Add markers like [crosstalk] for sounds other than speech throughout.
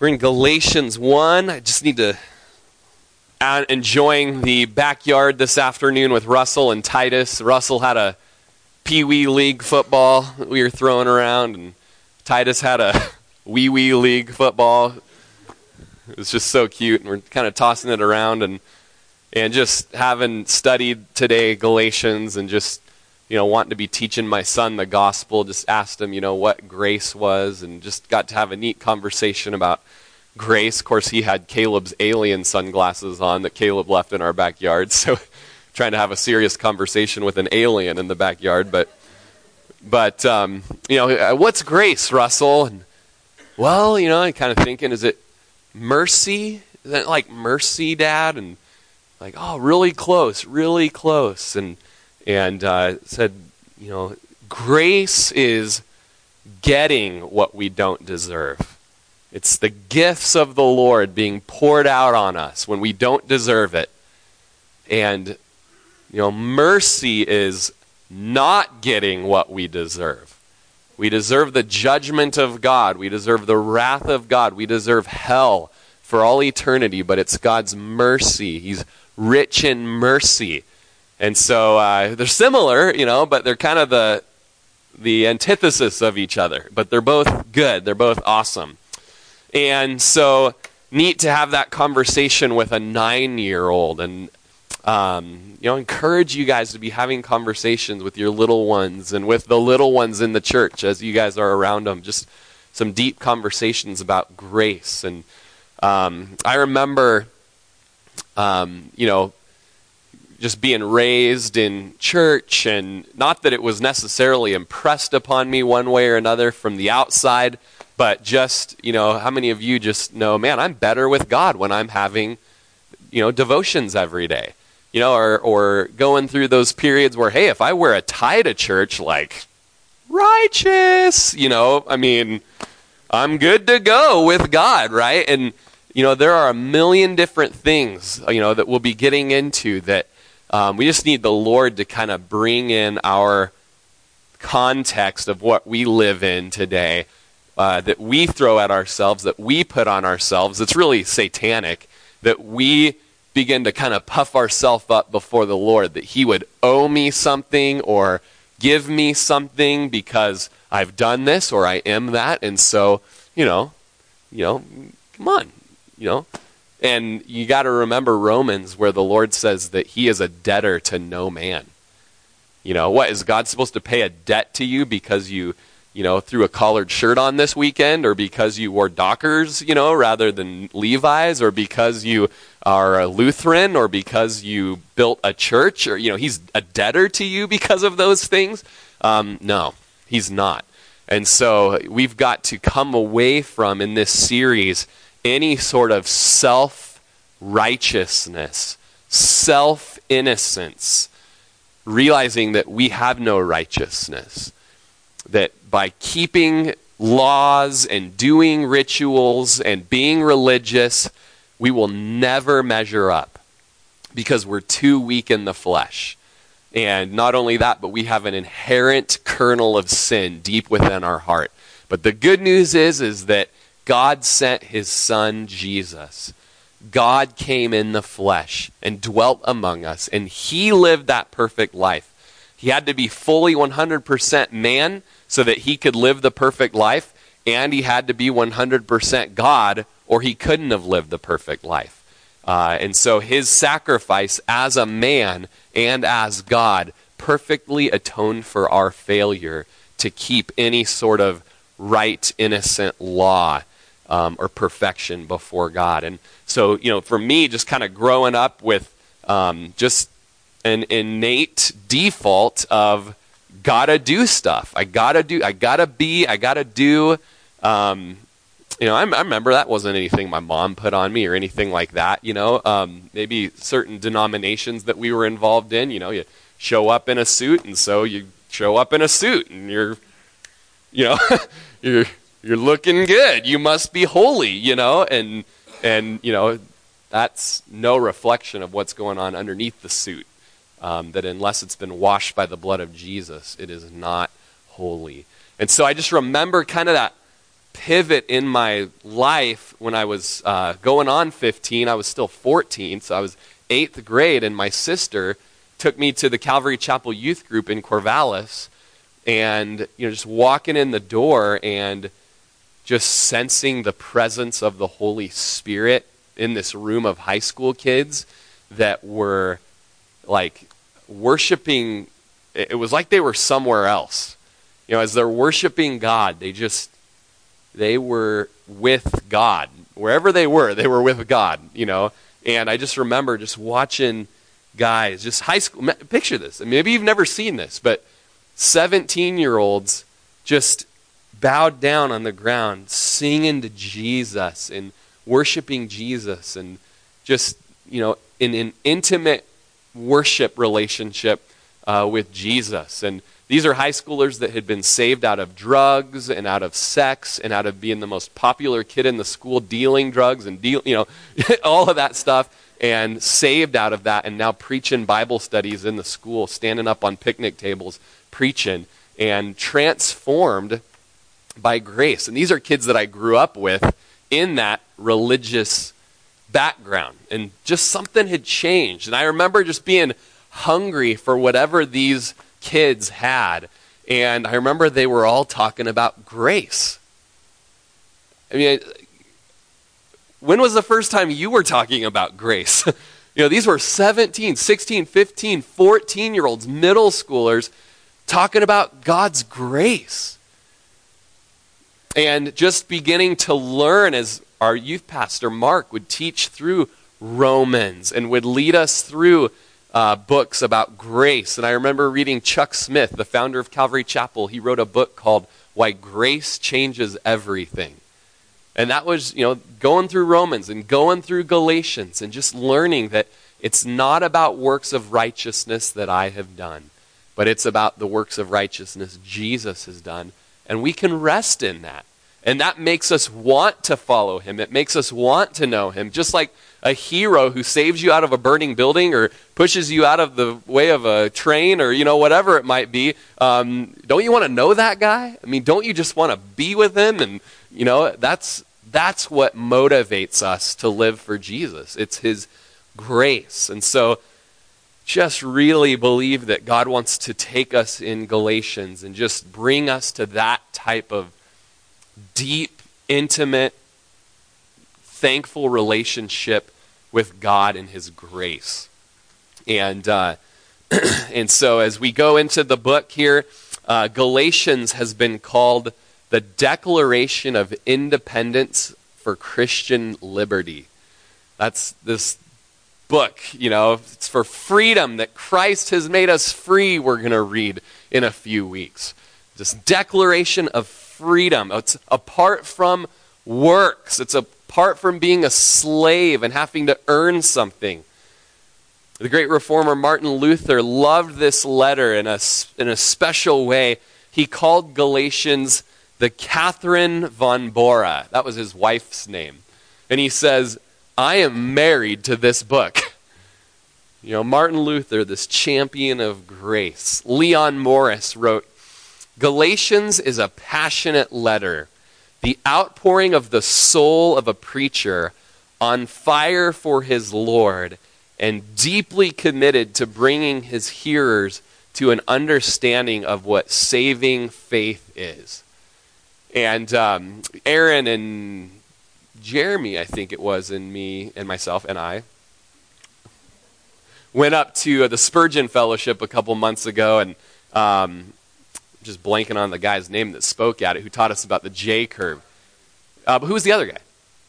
We're in Galatians 1. I just need to. Enjoying the backyard this afternoon with Russell and Titus. Russell had a Pee Wee League football that we were throwing around, and Titus had a [laughs] Wee Wee League football. It was just so cute, and we're kind of tossing it around and and just having studied today Galatians and just you know wanting to be teaching my son the gospel. Just asked him, you know, what grace was, and just got to have a neat conversation about grace. Of course, he had Caleb's alien sunglasses on that Caleb left in our backyard, [laughs] so trying to have a serious conversation with an alien in the backyard, but. But um, you know, what's grace, Russell? And, well, you know, I'm kind of thinking, is it mercy? Is like mercy, Dad? And like, oh, really close, really close. And and uh, said, you know, grace is getting what we don't deserve. It's the gifts of the Lord being poured out on us when we don't deserve it. And, you know, mercy is not getting what we deserve. We deserve the judgment of God. We deserve the wrath of God. We deserve hell for all eternity, but it's God's mercy. He's rich in mercy. And so uh, they're similar, you know, but they're kind of the, the antithesis of each other. But they're both good, they're both awesome. And so neat to have that conversation with a nine year old and um, you know encourage you guys to be having conversations with your little ones and with the little ones in the church as you guys are around them just some deep conversations about grace and um, i remember um, you know just being raised in church and not that it was necessarily impressed upon me one way or another from the outside but just you know how many of you just know man i'm better with god when i'm having you know devotions every day you know or or going through those periods where hey if i wear a tie to church like righteous you know i mean i'm good to go with god right? And you know there are a million different things you know that we'll be getting into that um, we just need the lord to kind of bring in our context of what we live in today uh, that we throw at ourselves, that we put on ourselves, it's really satanic, that we begin to kind of puff ourselves up before the Lord, that He would owe me something or give me something because I've done this or I am that. And so, you know, you know, come on, you know. And you got to remember Romans where the Lord says that He is a debtor to no man. You know, what is God supposed to pay a debt to you because you you know, threw a collared shirt on this weekend, or because you wore Dockers, you know, rather than Levi's, or because you are a Lutheran, or because you built a church, or, you know, he's a debtor to you because of those things. Um, no, he's not. And so we've got to come away from, in this series, any sort of self righteousness, self innocence, realizing that we have no righteousness that by keeping laws and doing rituals and being religious, we will never measure up because we're too weak in the flesh. And not only that, but we have an inherent kernel of sin deep within our heart. But the good news is is that God sent his son Jesus. God came in the flesh and dwelt among us and he lived that perfect life. He had to be fully 100% man so that he could live the perfect life, and he had to be 100% God, or he couldn't have lived the perfect life. Uh, and so his sacrifice as a man and as God perfectly atoned for our failure to keep any sort of right, innocent law um, or perfection before God. And so, you know, for me, just kind of growing up with um, just an innate default of gotta do stuff. I gotta do. I gotta be. I gotta do. Um, you know, I, I, remember that wasn't anything my mom put on me or anything like that. You know, um, maybe certain denominations that we were involved in. You know, you show up in a suit, and so you show up in a suit, and you're, you know, [laughs] you're you're looking good. You must be holy. You know, and and you know, that's no reflection of what's going on underneath the suit um, that unless it's been washed by the blood of Jesus, it is not holy. And so I just remember kind of that pivot in my life when I was uh, going on 15. I was still 14, so I was eighth grade, and my sister took me to the Calvary Chapel Youth Group in Corvallis, and you know, just walking in the door and just sensing the presence of the Holy Spirit in this room of high school kids that were like worshiping. It was like they were somewhere else. You know, as they're worshiping God, they just they were with God. Wherever they were, they were with God, you know. And I just remember just watching guys, just high school, picture this. Maybe you've never seen this, but 17 year olds just bowed down on the ground, singing to Jesus and worshiping Jesus and just, you know, in an intimate worship relationship uh, with Jesus. And these are high schoolers that had been saved out of drugs and out of sex and out of being the most popular kid in the school, dealing drugs and deal, you know, [laughs] all of that stuff, and saved out of that, and now preaching Bible studies in the school, standing up on picnic tables, preaching, and transformed by grace. And these are kids that I grew up with in that religious background, and just something had changed. And I remember just being hungry for whatever these kids had. And I remember they were all talking about grace. I mean, when was the first time you were talking about grace? [laughs] you know, these were 17, 16, 15, 14 year olds, middle schoolers, talking about God's grace. And just beginning to learn as our youth pastor, Mark, would teach through Romans and would lead us through uh, books about grace. And I remember reading Chuck Smith, the founder of Calvary Chapel. He wrote a book called Why Grace Changes Everything. And that was, you know, going through Romans and going through Galatians and just learning that it's not about works of righteousness that I have done, but it's about the works of righteousness Jesus has done. And we can rest in that. And that makes us want to follow him. It makes us want to know him. Just like a hero who saves you out of a burning building or pushes you out of the way of a train or, you know, whatever it might be. Um, don't you want to know that guy? I mean, don't you just want to be with him? And, you know, that's, that's what motivates us to live for Jesus. It's his grace. And so, just really believe that God wants to take us in Galatians and just bring us to that type of deep, intimate, thankful relationship with God and His grace. And, uh, [clears throat] and so as we go into the book here, uh, Galatians has been called the Declaration of Independence for Christian Liberty. That's this book, you know, it's for freedom that Christ has made us free, we're going to read in a few weeks. This declaration of freedom. It's apart from works, it's apart from being a slave and having to earn something. The great reformer Martin Luther loved this letter in a, in a special way. He called Galatians the Catherine von Bora. That was his wife's name. And he says, I am married to this book. [laughs] You know, Martin Luther, this champion of grace. Leon Morris wrote, Galatians is a passionate letter, the outpouring of the soul of a preacher on fire for his Lord and deeply committed to bringing his hearers to an understanding of what saving faith is. And um, Aaron and Jeremy, I think it was, and me and myself and I went up to the Spurgeon Fellowship a couple months ago, and um, just blanking on the guy's name that spoke at it, who taught us about the J curve. Uh, but who was the other guy?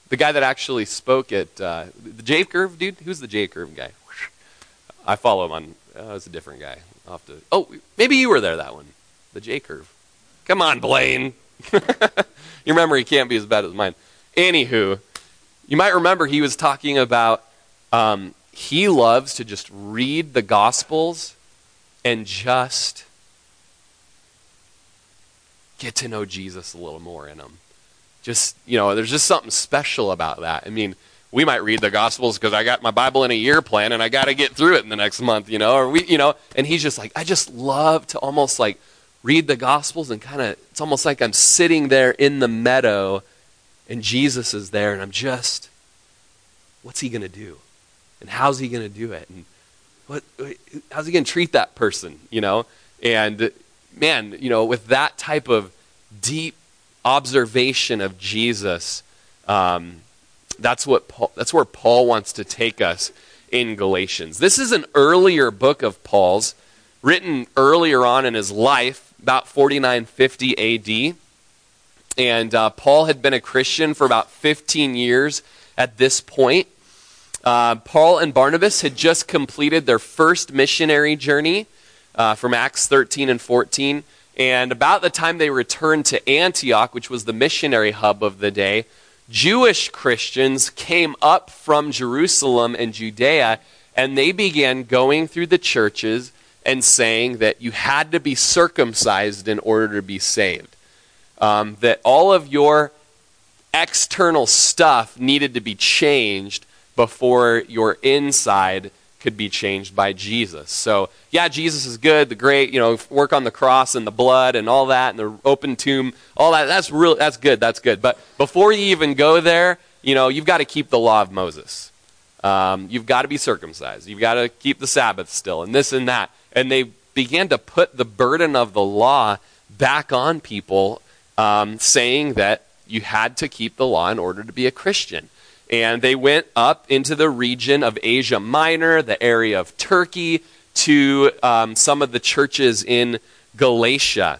The guy that actually spoke at uh, the J curve, dude. Who's the J curve guy? I follow him on. Oh, it's a different guy. I'll have to. Oh, maybe you were there that one. The J curve. Come on, Blaine. [laughs] Your memory can't be as bad as mine. Anywho, you might remember he was talking about um, he loves to just read the Gospels and just get to know Jesus a little more in them. Just, you know, there's just something special about that. I mean, we might read the Gospels because I got my Bible in a year plan and I got to get through it in the next month, you know, or we, you know, and he's just like, I just love to almost like read the Gospels and kind of, it's almost like I'm sitting there in the meadow and Jesus is there and I'm just, what's he going to do? And how's he going to do it? And what, how's he going to treat that person, you know? And man, you know, with that type of deep observation of Jesus, um, that's what Paul, that's where Paul wants to take us in Galatians. This is an earlier book of Paul's, written earlier on in his life, about 4950 AD. And uh, Paul had been a Christian for about 15 years at this point. Uh, Paul and Barnabas had just completed their first missionary journey uh, from Acts 13 and 14. And about the time they returned to Antioch, which was the missionary hub of the day, Jewish Christians came up from Jerusalem and Judea, and they began going through the churches and saying that you had to be circumcised in order to be saved. Um, that all of your external stuff needed to be changed before your inside could be changed by Jesus. So, yeah, Jesus is good, the great, you know, work on the cross and the blood and all that and the open tomb, all that. That's real that's good. That's good. But before you even go there, you know, you've got to keep the law of Moses. Um, you've got to be circumcised. You've got to keep the Sabbath still and this and that. And they began to put the burden of the law back on people, um, saying that you had to keep the law in order to be a Christian. And they went up into the region of Asia Minor, the area of Turkey, to um, some of the churches in Galatia.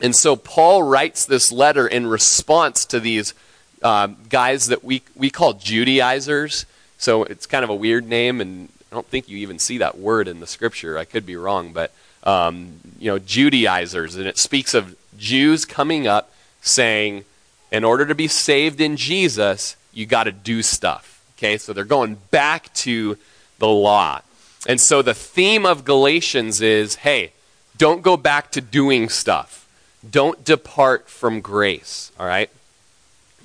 And so Paul writes this letter in response to these um, guys that we, we call Judaizers. So it's kind of a weird name, and I don't think you even see that word in the scripture. I could be wrong, but um, you know, Judaizers, and it speaks of Jews coming up saying, in order to be saved in Jesus, you got to do stuff. Okay, so they're going back to the law. And so the theme of Galatians is hey, don't go back to doing stuff, don't depart from grace. All right?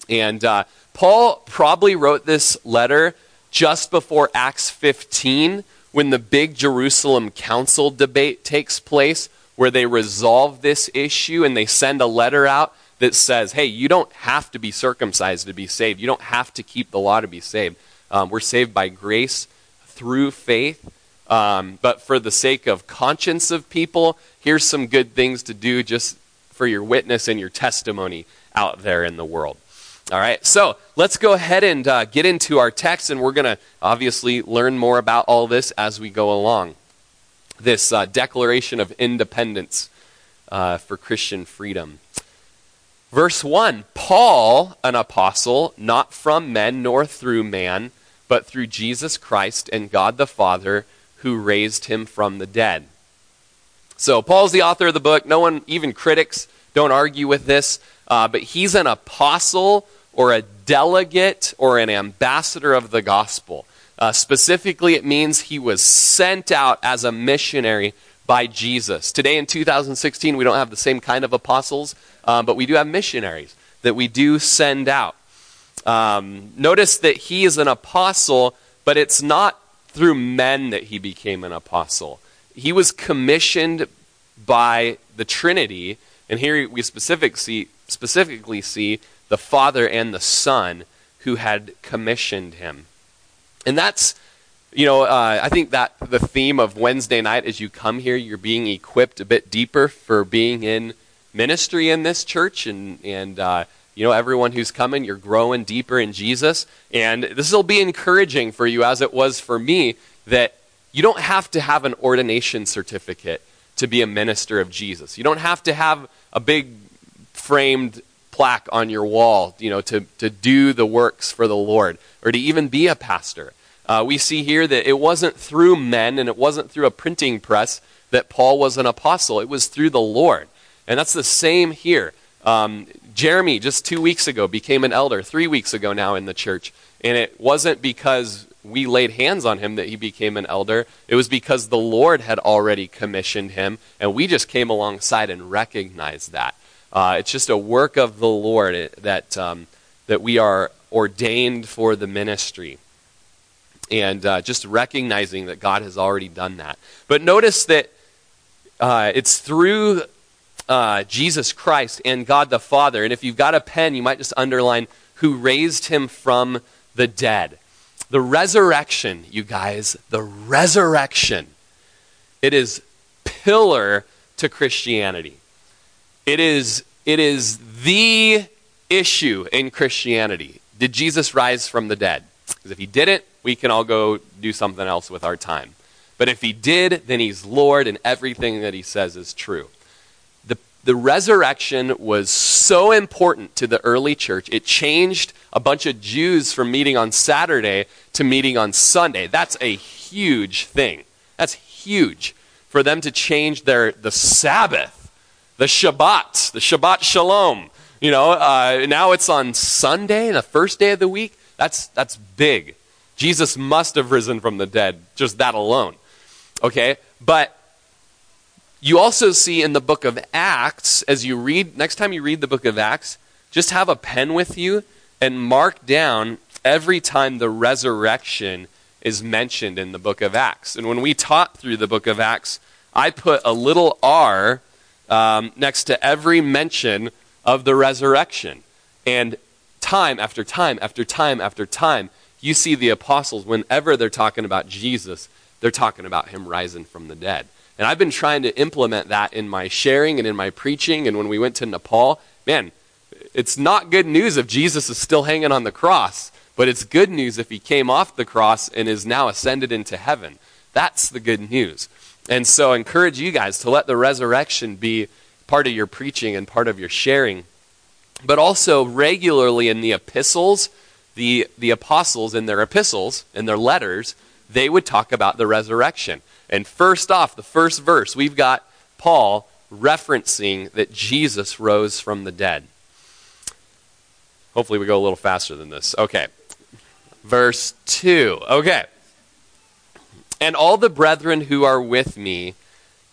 And uh, Paul probably wrote this letter just before Acts 15 when the big Jerusalem council debate takes place, where they resolve this issue and they send a letter out that says, hey, you don't have to be circumcised to be saved. You don't have to keep the law to be saved. Um, we're saved by grace through faith. Um, but for the sake of conscience of people, here's some good things to do just for your witness and your testimony out there in the world. All right, so let's go ahead and uh, get into our text, and we're going to obviously learn more about all this as we go along. This uh, Declaration of Independence uh, for Christian freedom. Verse 1 Paul, an apostle, not from men nor through man, but through Jesus Christ and God the Father, who raised him from the dead. So, Paul's the author of the book. No one, even critics, don't argue with this. Uh, but he's an apostle or a delegate or an ambassador of the gospel. Uh, specifically, it means he was sent out as a missionary by Jesus. Today in 2016, we don't have the same kind of apostles, um, but we do have missionaries that we do send out. Um, notice that he is an apostle, but it's not through men that he became an apostle. He was commissioned by the Trinity, and here we specific see, specifically see the Father and the Son who had commissioned him. And that's you know, uh, I think that the theme of Wednesday night, as you come here, you're being equipped a bit deeper for being in ministry in this church, and and uh, you know, everyone who's coming, you're growing deeper in Jesus, and this will be encouraging for you, as it was for me, that you don't have to have an ordination certificate to be a minister of Jesus. You don't have to have a big framed plaque on your wall, you know, to, to do the works for the Lord or to even be a pastor. Uh, we see here that it wasn't through men and it wasn't through a printing press that Paul was an apostle. It was through the Lord. And that's the same here. Um, Jeremy, just two weeks ago, became an elder, three weeks ago now in the church. And it wasn't because we laid hands on him that he became an elder. It was because the Lord had already commissioned him, and we just came alongside and recognized that. Uh, it's just a work of the Lord that, um, that we are ordained for the ministry and uh, just recognizing that God has already done that. But notice that uh, it's through uh, Jesus Christ and God the Father. And if you've got a pen, you might just underline who raised him from the dead. The resurrection, you guys, the resurrection. It is pillar to Christianity. It is, it is the issue in Christianity. Did Jesus rise from the dead? Because if he didn't, we can all go do something else with our time. But if he did, then he's Lord, and everything that he says is true. The, resurrection was so important to the early church, it changed a bunch of Jews from meeting on Saturday to meeting on Sunday. That's a huge thing. That's huge for them to change their the Sabbath, the Shabbat, the Shabbat Shalom. You know, uh, now it's on Sunday, the first day of the week. That's that's big. Jesus must have risen from the dead, just that alone. Okay? But you also see in the book of Acts, as you read, next time you read the book of Acts, just have a pen with you and mark down every time the resurrection is mentioned in the book of Acts. And when we taught through the book of Acts, I put a little R um, next to every mention of the resurrection. And time after time after time after time, you see the apostles, whenever they're talking about Jesus, they're talking about him rising from the dead. And I've been trying to implement that in my sharing and in my preaching. And when we went to Nepal, man, it's not good news if Jesus is still hanging on the cross, but it's good news if he came off the cross and is now ascended into heaven. That's the good news. And so I encourage you guys to let the resurrection be part of your preaching and part of your sharing. But also regularly in the epistles, the, the apostles in their epistles, in their letters, they would talk about the resurrection. And first off, the first verse, we've got Paul referencing that Jesus rose from the dead. Hopefully, we go a little faster than this. Okay. Verse 2. Okay. And all the brethren who are with me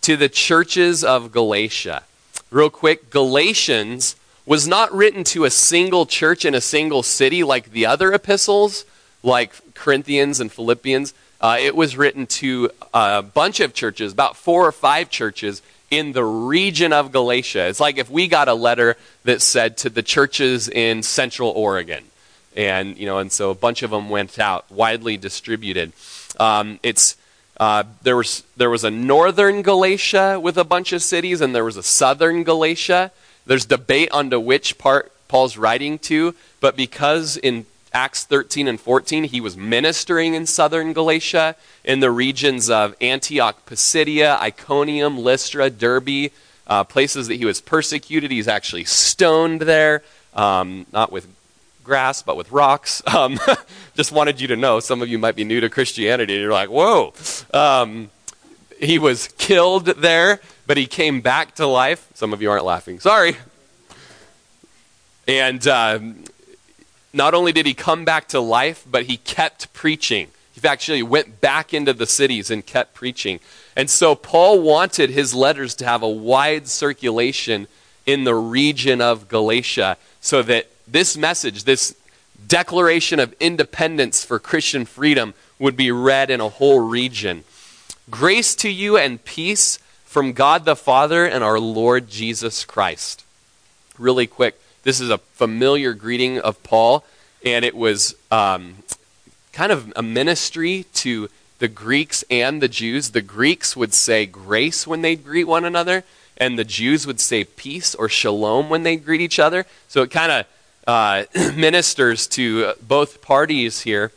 to the churches of Galatia. Real quick, Galatians was not written to a single church in a single city like the other epistles, like Corinthians and Philippians. Uh, it was written to a bunch of churches, about four or five churches in the region of Galatia. It's like if we got a letter that said to the churches in Central Oregon, and you know, and so a bunch of them went out, widely distributed. Um, it's uh, there was there was a northern Galatia with a bunch of cities, and there was a southern Galatia. There's debate on to which part Paul's writing to, but because in Acts 13 and 14 he was ministering in southern Galatia, in the regions of Antioch, Pisidia, Iconium, Lystra, Derbe, uh, places that he was persecuted. He's actually stoned there, um, not with grass, but with rocks. [laughs] Um, [laughs] just wanted you to know. Some of you might be new to Christianity, and you're like, whoa. Um, he was killed there but he came back to life. Some of you aren't laughing. Sorry. And uh, not only did he come back to life, but he kept preaching. He actually went back into the cities and kept preaching. And so Paul wanted his letters to have a wide circulation in the region of Galatia so that this message, this declaration of independence for Christian freedom, would be read in a whole region. Grace to you and peace from God the Father and our Lord Jesus Christ. Really quick, this is a familiar greeting of Paul, and it was um, kind of a ministry to the Greeks and the Jews. The Greeks would say grace when they greet one another, and the Jews would say peace or shalom when they greet each other. So it kind of uh, [clears throat] ministers to both parties here.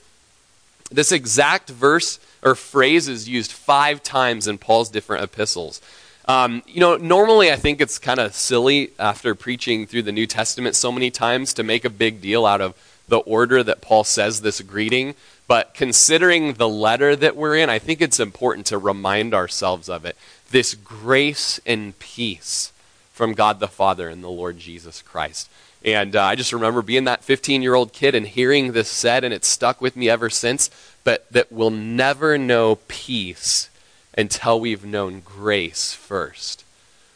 This exact verse or phrase is used five times in Paul's different epistles. Um, you know, normally I think it's kind of silly after preaching through the New Testament so many times to make a big deal out of the order that Paul says this greeting. But considering the letter that we're in, I think it's important to remind ourselves of it. This grace and peace from God the Father and the Lord Jesus Christ. And uh, I just remember being that 15 year old kid and hearing this said, and it's stuck with me ever since. But that we'll never know peace until we've known grace first.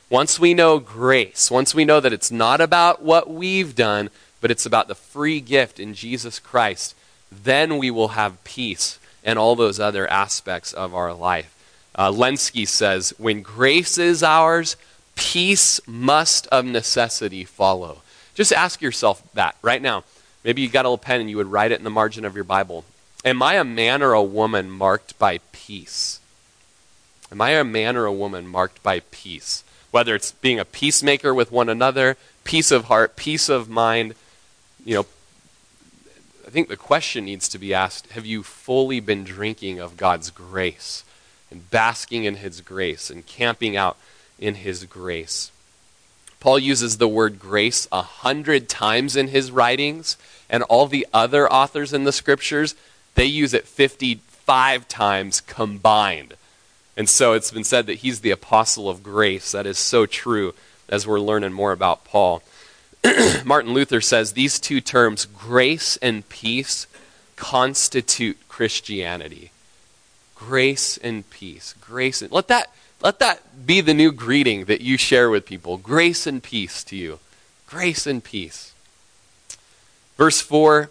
Once we know grace, once we know that it's not about what we've done, but it's about the free gift in Jesus Christ, then we will have peace and all those other aspects of our life. Uh, Lenski says, when grace is ours, peace must of necessity follow. Just ask yourself that right now. Maybe you got a little pen and you would write it in the margin of your Bible. Am I a man or a woman marked by peace? Am I a man or a woman marked by peace? Whether it's being a peacemaker with one another, peace of heart, peace of mind, you know, I think the question needs to be asked have you fully been drinking of God's grace and basking in His grace and camping out in His grace? Paul uses the word grace a hundred times in his writings, and all the other authors in the scriptures, they use it 55 times combined. And so it's been said that he's the apostle of grace. That is so true as we're learning more about Paul. [clears throat] Martin Luther says these two terms, grace and peace, constitute Christianity. Grace and peace. Grace and let that let that be the new greeting that you share with people. Grace and peace to you. Grace and peace. Verse 4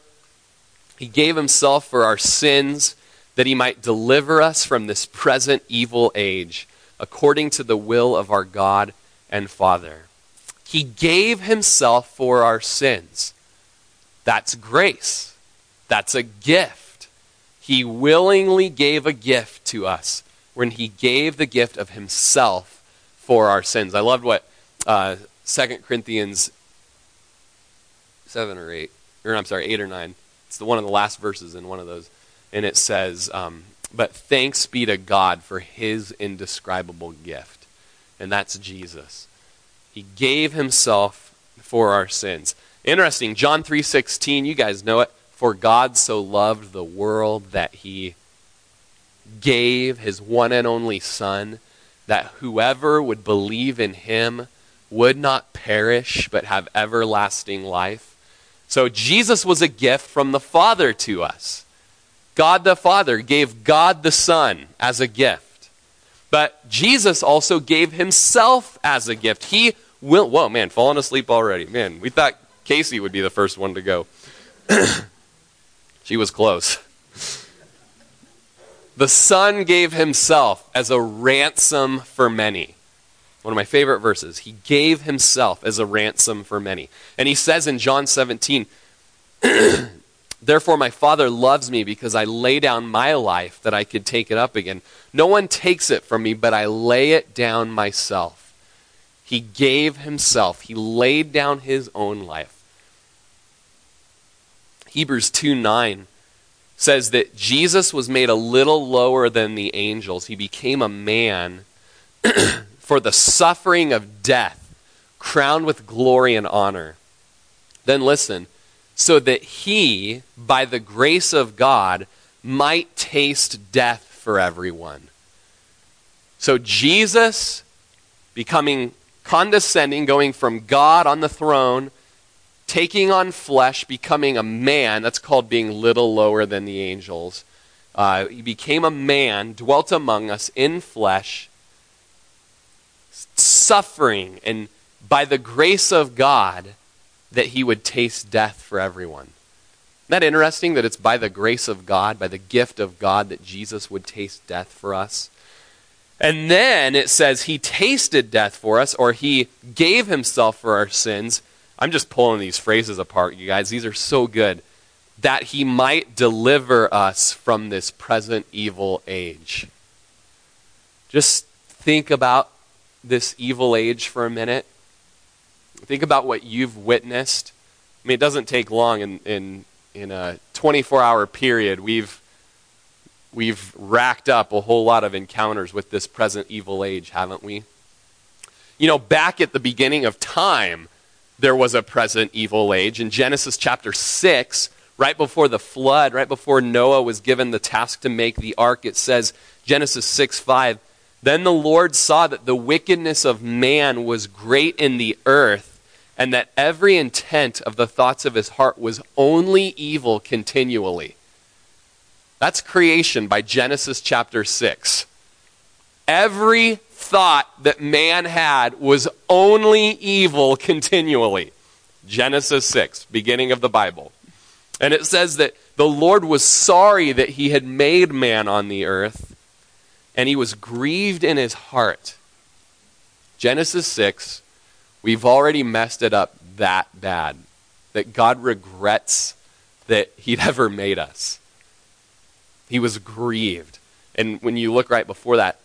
He gave Himself for our sins that He might deliver us from this present evil age, according to the will of our God and Father. He gave Himself for our sins. That's grace. That's a gift. He willingly gave a gift to us when he gave the gift of himself for our sins. I loved what uh, 2 Corinthians 7 or 8, or I'm sorry, 8 or 9. It's the one of the last verses in one of those. And it says, um, But thanks be to God for his indescribable gift. And that's Jesus. He gave himself for our sins. Interesting, John 3:16, you guys know it. For God so loved the world that he gave his one and only Son, that whoever would believe in him would not perish, but have everlasting life. So Jesus was a gift from the Father to us. God the Father gave God the Son as a gift. But Jesus also gave himself as a gift. He will, whoa, man, falling asleep already. Man, we thought Casey would be the first one to go. [clears throat] she was close. The Son gave himself as a ransom for many. One of my favorite verses. He gave himself as a ransom for many. And he says in John 17, [clears throat] Therefore, my Father loves me because I lay down my life that I could take it up again. No one takes it from me, but I lay it down myself. He gave himself, he laid down his own life. Hebrews 2 9 says that Jesus was made a little lower than the angels. He became a man [clears throat] for the suffering of death, crowned with glory and honor. Then listen, so that he, by the grace of God, might taste death for everyone. So Jesus becoming condescending, going from God on the throne taking on flesh, becoming a man. That's called being little lower than the angels. Uh, he became a man, dwelt among us in flesh, suffering, and by the grace of God, that he would taste death for everyone. Isn't that interesting that it's by the grace of God, by the gift of God, that Jesus would taste death for us? And then it says he tasted death for us, or he gave himself for our sins I'm just pulling these phrases apart, you guys. These are so good. That he might deliver us from this present evil age. Just think about this evil age for a minute. Think about what you've witnessed. I mean, it doesn't take long in, in, in a 24 hour period. We've, we've racked up a whole lot of encounters with this present evil age, haven't we? You know, back at the beginning of time, there was a present evil age. In Genesis chapter 6, right before the flood, right before Noah was given the task to make the ark, it says, Genesis 6 5, Then the Lord saw that the wickedness of man was great in the earth, and that every intent of the thoughts of his heart was only evil continually. That's creation by Genesis chapter 6. Every thought that man had was only evil continually. Genesis 6, beginning of the Bible. And it says that the Lord was sorry that he had made man on the earth, and he was grieved in his heart. Genesis 6, we've already messed it up that bad that God regrets that He'd [laughs] ever made us. He was grieved. And when you look right before that,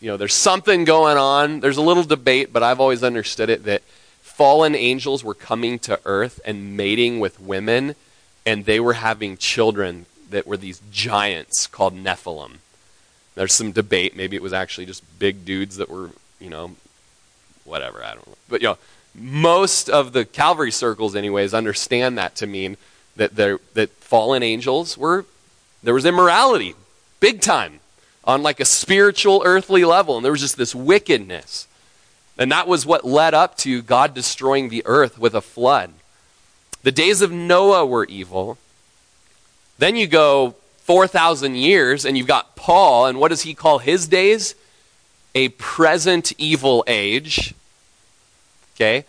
you know, there's something going on. There's a little debate, but I've always understood it that fallen angels were coming to earth and mating with women, and they were having children that were these giants called Nephilim. There's some debate. Maybe it was actually just big dudes that were, you know, whatever. I don't know. But, you know, most of the Calvary circles, anyways, understand that to mean that, that fallen angels were, there was immorality, big time on like a spiritual earthly level and there was just this wickedness and that was what led up to god destroying the earth with a flood the days of noah were evil then you go 4000 years and you've got paul and what does he call his days a present evil age okay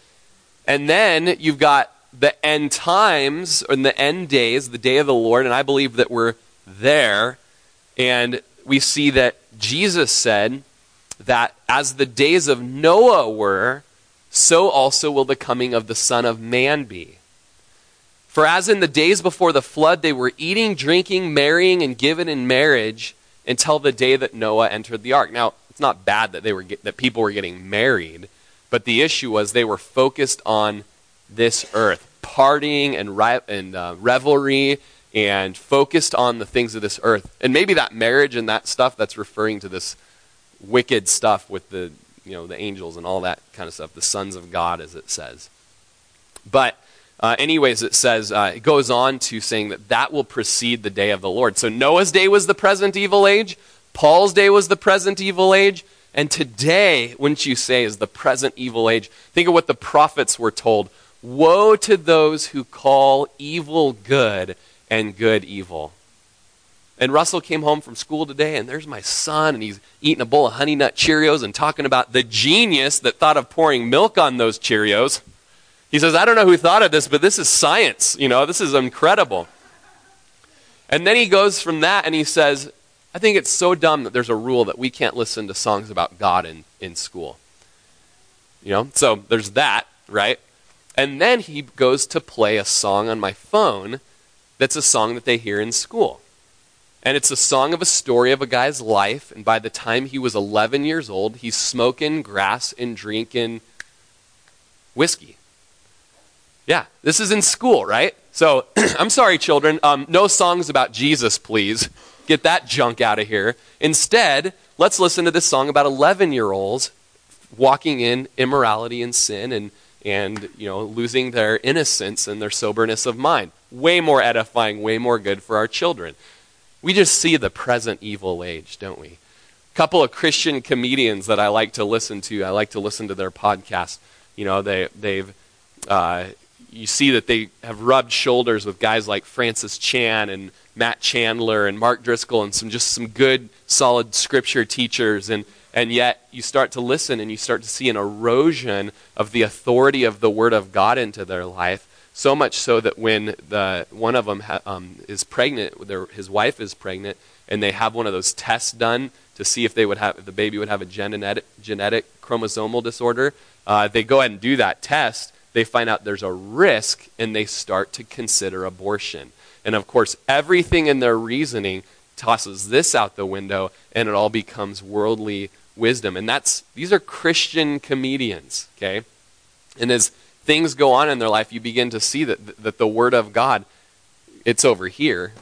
and then you've got the end times and the end days the day of the lord and i believe that we're there and we see that Jesus said that as the days of Noah were, so also will the coming of the Son of Man be. For as in the days before the flood, they were eating, drinking, marrying, and given in marriage until the day that Noah entered the ark. Now, it's not bad that they were that people were getting married, but the issue was they were focused on this earth, partying and, and uh, revelry and focused on the things of this earth. And maybe that marriage and that stuff that's referring to this wicked stuff with the you know the angels and all that kind of stuff, the sons of God, as it says. But uh, anyways, it says uh, it goes on to saying that that will precede the day of the Lord. So Noah's day was the present evil age. Paul's day was the present evil age. And today, wouldn't you say, is the present evil age? Think of what the prophets were told. Woe to those who call evil good and good evil. And Russell came home from school today, and there's my son, and he's eating a bowl of Honey Nut Cheerios and talking about the genius that thought of pouring milk on those Cheerios. He says, I don't know who thought of this, but this is science. You know, this is incredible. And then he goes from that and he says, I think it's so dumb that there's a rule that we can't listen to songs about God in, in school. You know, so there's that, right? And then he goes to play a song on my phone that's a song that they hear in school. And it's a song of a story of a guy's life. And by the time he was 11 years old, he's smoking grass and drinking whiskey. Yeah, this is in school, right? So [clears throat] I'm sorry, children. Um, no songs about Jesus, please. Get that junk out of here. Instead, let's listen to this song about 11 year olds walking in immorality and sin and and you know losing their innocence and their soberness of mind. Way more edifying way more good for our children. We just see the present evil age don't we? A couple of christian comedians that i like to listen to. I like to listen to their podcast. You know they they've uh, you see that they have rubbed shoulders with guys like francis chan and matt chandler and mark driscoll and some just some good solid scripture teachers and and yet you start to listen and you start to see an erosion of the authority of the Word of God into their life. So much so that when the, one of them ha, um, is pregnant, their, his wife is pregnant, and they have one of those tests done to see if they would have if the baby would have a genetic, genetic chromosomal disorder. Uh, they go ahead and do that test. They find out there's a risk, and they start to consider abortion. And of course, everything in their reasoning tosses this out the window, and it all becomes worldly wisdom. And that's these are Christian comedians, okay? And as things go on in their life, you begin to see that that the word of God it's over here.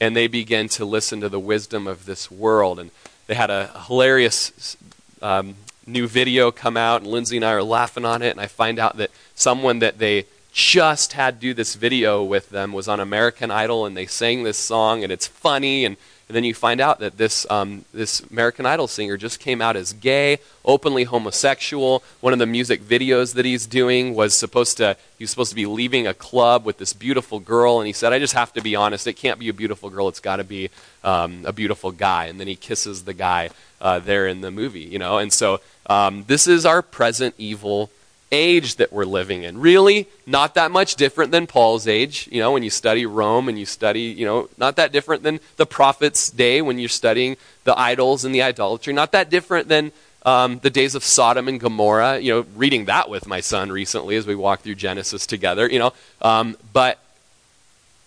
And they begin to listen to the wisdom of this world. And they had a hilarious um, new video come out, and Lindsay and I are laughing on it. And I find out that someone that they just had do this video with them was on American Idol, and they sang this song, and it's funny and and then you find out that this, um, this American Idol singer just came out as gay, openly homosexual. One of the music videos that he's doing was supposed to, he was supposed to be leaving a club with this beautiful girl, and he said, I just have to be honest, it can't be a beautiful girl, it's got to be um, a beautiful guy. And then he kisses the guy uh, there in the movie, you know. And so um, this is our present evil age that we're living in. Really, not that much different than Paul's age. You know, when you study Rome and you study, you know, not that different than the prophets' day when you're studying the idols and the idolatry. Not that different than um, the days of Sodom and Gomorrah, you know, reading that with my son recently as we walked through Genesis together, you know. Um, but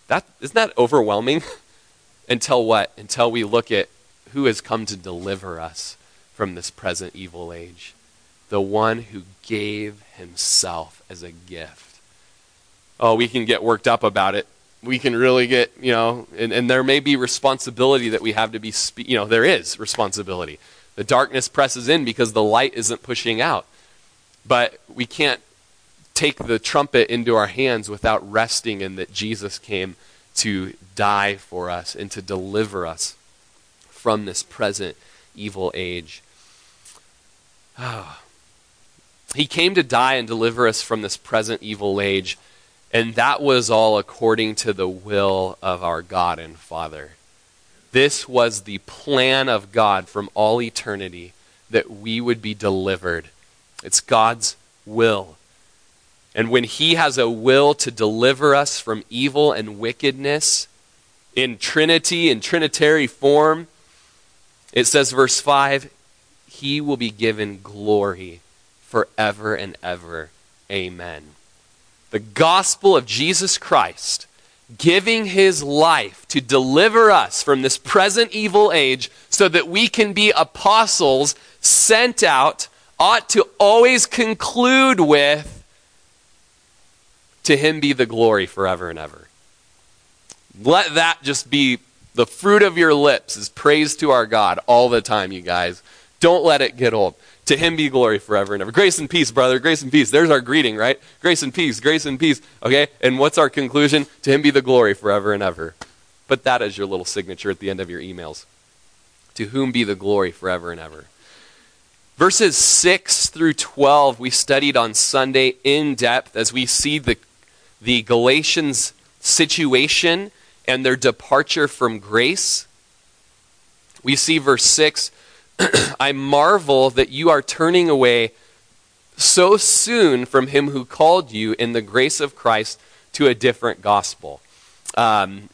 that, isn't that overwhelming? [laughs] Until what? Until we look at who has come to deliver us from this present evil age. The one who gave himself as a gift. Oh, we can get worked up about it. We can really get, you know, and, and there may be responsibility that we have to be, spe- you know, there is responsibility. The darkness presses in because the light isn't pushing out. But we can't take the trumpet into our hands without resting in that Jesus came to die for us and to deliver us from this present evil age. Oh. He came to die and deliver us from this present evil age, and that was all according to the will of our God and Father. This was the plan of God from all eternity that we would be delivered. It's God's will. And when He has a will to deliver us from evil and wickedness in Trinity, in Trinitary form, it says, verse 5 He will be given glory forever and ever. Amen. The gospel of Jesus Christ giving his life to deliver us from this present evil age so that we can be apostles sent out ought to always conclude with to him be the glory forever and ever. Let that just be the fruit of your lips is praise to our God all the time, you guys. Don't let it get old. To him be glory forever and ever. Grace and peace, brother. Grace and peace. There's our greeting, right? Grace and peace. Grace and peace. Okay? And what's our conclusion? To him be the glory forever and ever. Put that as your little signature at the end of your emails. To whom be the glory forever and ever. Verses 6 through 12, we studied on Sunday in depth as we see the the Galatians' situation and their departure from grace. We see verse 6 [clears throat] I marvel that you are turning away so soon from him who called you in the grace of Christ to a different gospel. Um,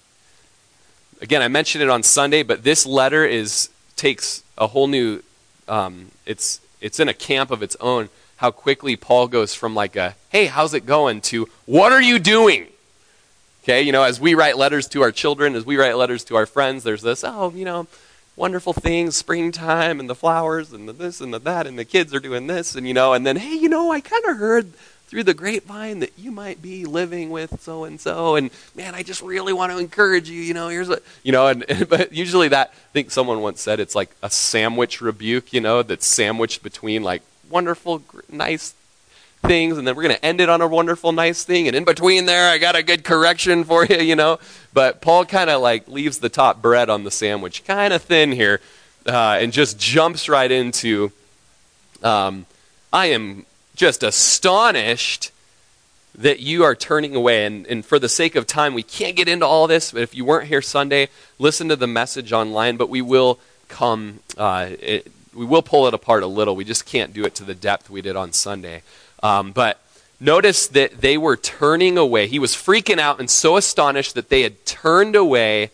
again, I mentioned it on Sunday, but this letter is takes a whole new. Um, it's it's in a camp of its own how quickly Paul goes from like a, hey, how's it going, to, what are you doing? Okay, you know, as we write letters to our children, as we write letters to our friends, there's this, oh, you know, wonderful things, springtime and the flowers and the this and the that, and the kids are doing this, and you know, and then, hey, you know, I kind of heard through the grapevine that you might be living with so and so, and man, I just really want to encourage you. You know, here's a you know, and, and, [laughs] but usually that I think someone once said it's like a sandwich rebuke. You know, that's sandwiched between like wonderful, nice things, and then we're going to end it on a wonderful, nice thing. And in between there, I got a good correction for you, you know. But Paul kind of like leaves the top bread on the sandwich, kind of thin here, uh, and just jumps right into um, I am just astonished that you are turning away. And, and for the sake of time, we can't get into all this. But if you weren't here Sunday, listen to the message online. But we will come. Uh, it, we will pull it apart a little. We just can't do it to the depth we did on Sunday. Um, but notice that they were turning away. He was freaking out and so astonished that they had turned away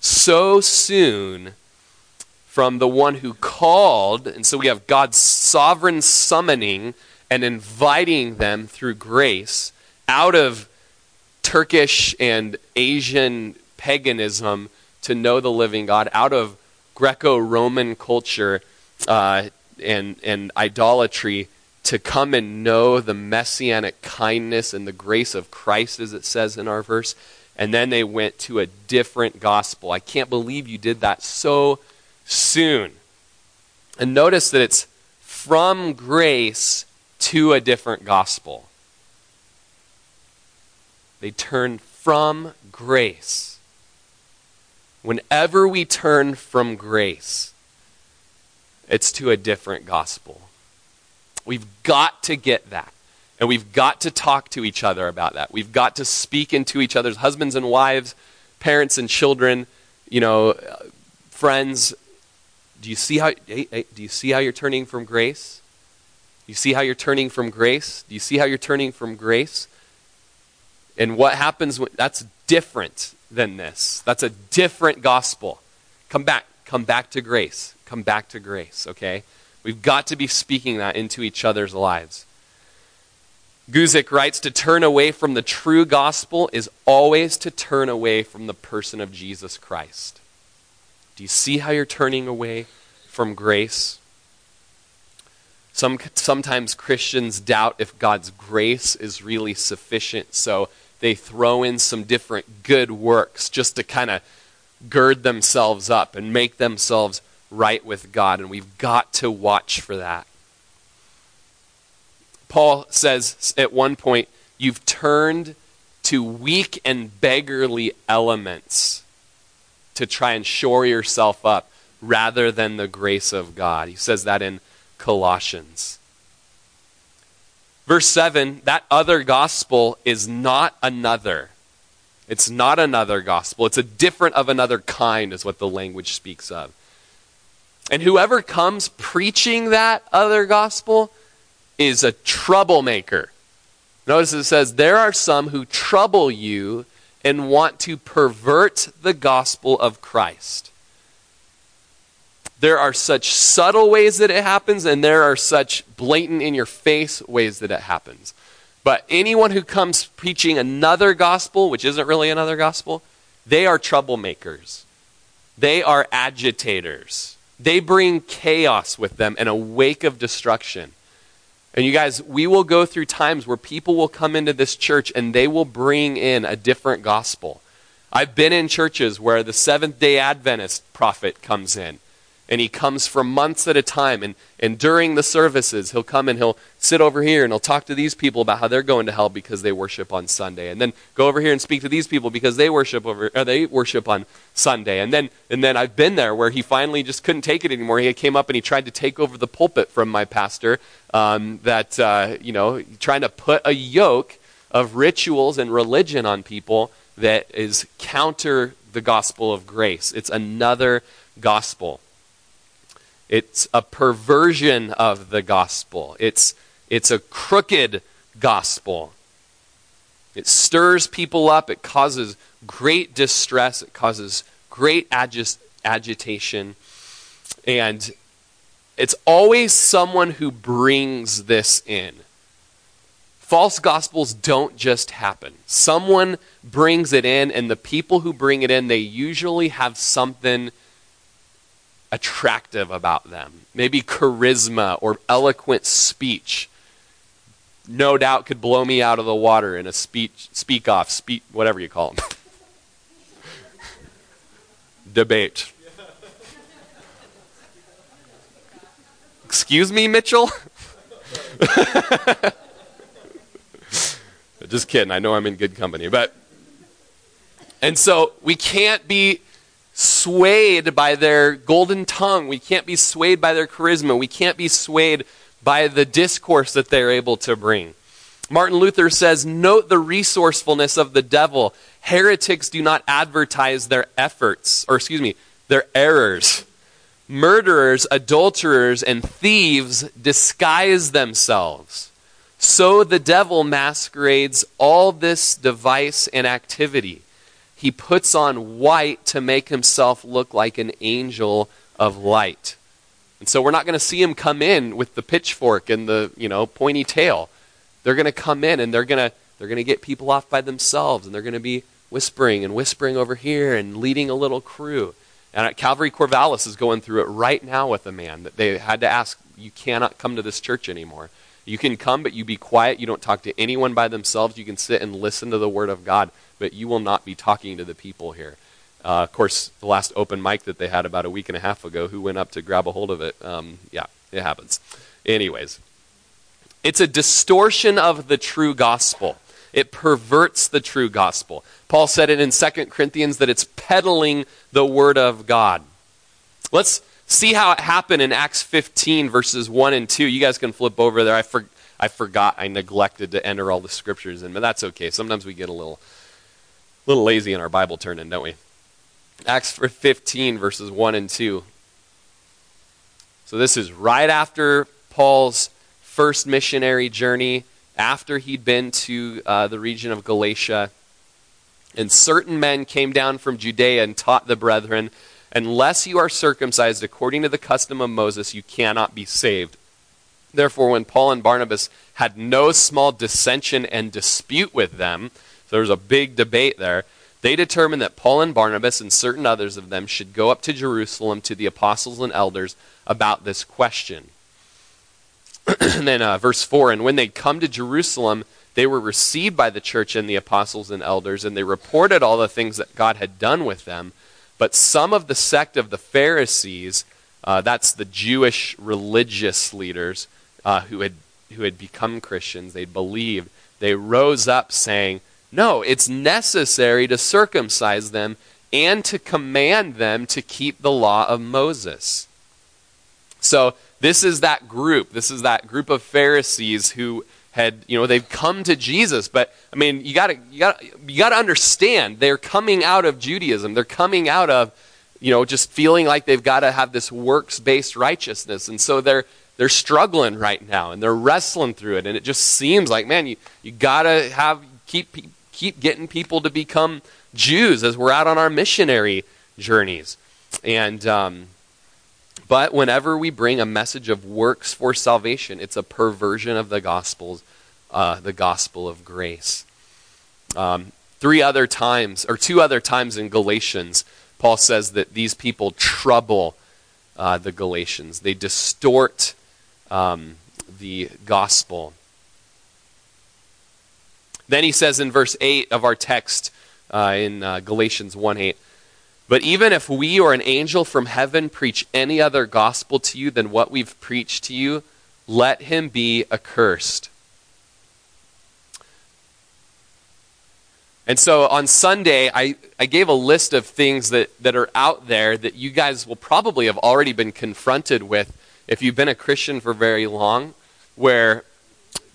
so soon from the one who called. And so we have God's sovereign summoning and inviting them through grace out of Turkish and Asian paganism to know the living God, out of Greco Roman culture uh, and, and idolatry to come and know the messianic kindness and the grace of Christ, as it says in our verse. And then they went to a different gospel. I can't believe you did that so soon. And notice that it's from grace to a different gospel. They turn from grace. Whenever we turn from grace, it's to a different gospel. We've got to get that. And we've got to talk to each other about that. We've got to speak into each other's husbands and wives, parents and children, you know, friends. Do you see how hey, hey, do you see how you're turning from grace? You see how you're turning from grace? Do you see how you're turning from grace? And what happens when that's different than this. That's a different gospel. Come back, come back to grace come back to grace, okay? We've got to be speaking that into each other's lives. Guzik writes to turn away from the true gospel is always to turn away from the person of Jesus Christ. Do you see how you're turning away from grace? Some, sometimes Christians doubt if God's grace is really sufficient, so they throw in some different good works just to kind of gird themselves up and make themselves right with God. And we've got to watch for that. Paul says at one point, You've turned to weak and beggarly elements to try and shore yourself up rather than the grace of God. He says that in Colossians. Verse 7 that other gospel is not another. It's not another gospel. It's a different of another kind, is what the language speaks of. And whoever comes preaching that other gospel is a troublemaker. Notice it says, There are some who trouble you and want to pervert the gospel of Christ. There are such subtle ways that it happens, and there are such blatant in your face ways that it happens. But anyone who comes preaching another gospel, which isn't really another gospel, they are troublemakers. They are agitators. They bring chaos with them and a wake of destruction. And you guys, we will go through times where people will come into this church and they will bring in a different gospel. I've been in churches where the Seventh day Adventist prophet comes in and he comes for months at a time. And, and during the services, he'll come and he'll sit over here and he'll talk to these people about how they're going to hell because they worship on Sunday. And then go over here and speak to these people because they worship over or they worship on Sunday. And then and then I've been there where he finally just couldn't take it anymore. He came up and he tried to take over the pulpit from my pastor. Um, that uh, you know, trying to put a yoke of rituals and religion on people that is counter the gospel of grace. It's another gospel. It's a perversion of the gospel. It's, it's a crooked gospel. It stirs people up. It causes great distress. It causes great agi- agitation. And it's always someone who brings this in. False gospels don't just happen. Someone brings it in, and the people who bring it in, they usually have something attractive about them. Maybe charisma or eloquent speech. No doubt could blow me out of the water in a speech, speak off, speak, whatever you call them. [laughs] Debate. Excuse me, Mitchell? [laughs] Just kidding. I know I'm in good company. But, and so we can't be swayed by their golden tongue. We can't be swayed by their charisma. We can't be swayed by the discourse that they're able to bring. Martin Luther says, Note the resourcefulness of the devil. Heretics do not advertise their efforts, or excuse me, their errors. Murderers, adulterers, and thieves disguise themselves. So the devil masquerades all this device and activity he puts on white to make himself look like an angel of light. And so we're not going to see him come in with the pitchfork and the, you know, pointy tail. They're going to come in and they're going to they're going to get people off by themselves and they're going to be whispering and whispering over here and leading a little crew. And Calvary Corvallis is going through it right now with a man that they had to ask, you cannot come to this church anymore. You can come, but you be quiet. You don't talk to anyone by themselves. You can sit and listen to the Word of God but you will not be talking to the people here. Uh, of course, the last open mic that they had about a week and a half ago, who went up to grab a hold of it? Um, yeah, it happens. Anyways, it's a distortion of the true gospel. It perverts the true gospel. Paul said it in 2 Corinthians that it's peddling the word of God. Let's see how it happened in Acts 15, verses 1 and 2. You guys can flip over there. I, for, I forgot, I neglected to enter all the scriptures in, but that's okay. Sometimes we get a little little lazy in our Bible turning, don't we? Acts 15, verses 1 and 2. So this is right after Paul's first missionary journey, after he'd been to uh, the region of Galatia. And certain men came down from Judea and taught the brethren, Unless you are circumcised according to the custom of Moses, you cannot be saved. Therefore, when Paul and Barnabas had no small dissension and dispute with them, so there was a big debate there, they determined that Paul and Barnabas and certain others of them should go up to Jerusalem to the apostles and elders about this question. and [clears throat] then uh, verse 4 And when they come to Jerusalem, they were received by the church and the apostles and elders, and they reported all the things that God had done with them. But some of the sect of the Pharisees, uh, that's the Jewish religious leaders uh, who, had, who had become Christians, they believed, they rose up saying, No, it's necessary to circumcise them and to command them to keep the law of Moses. So, this is that group. This is that group of Pharisees who had, you know, they've come to Jesus, but I mean, you got to you got you got to understand they're coming out of Judaism. They're coming out of, you know, just feeling like they've got to have this works-based righteousness. And so they're they're struggling right now and they're wrestling through it and it just seems like, man, you you got to have keep keep getting people to become Jews as we're out on our missionary journeys. And um, but whenever we bring a message of works for salvation, it's a perversion of the gospels, uh, the gospel of grace. Um, three other times, or two other times in Galatians, Paul says that these people trouble uh, the Galatians. They distort um, the gospel. Then he says in verse 8 of our text uh, in uh, Galatians 1 8, but even if we or an angel from heaven preach any other gospel to you than what we've preached to you, let him be accursed. And so on Sunday, I, I gave a list of things that, that are out there that you guys will probably have already been confronted with if you've been a Christian for very long, where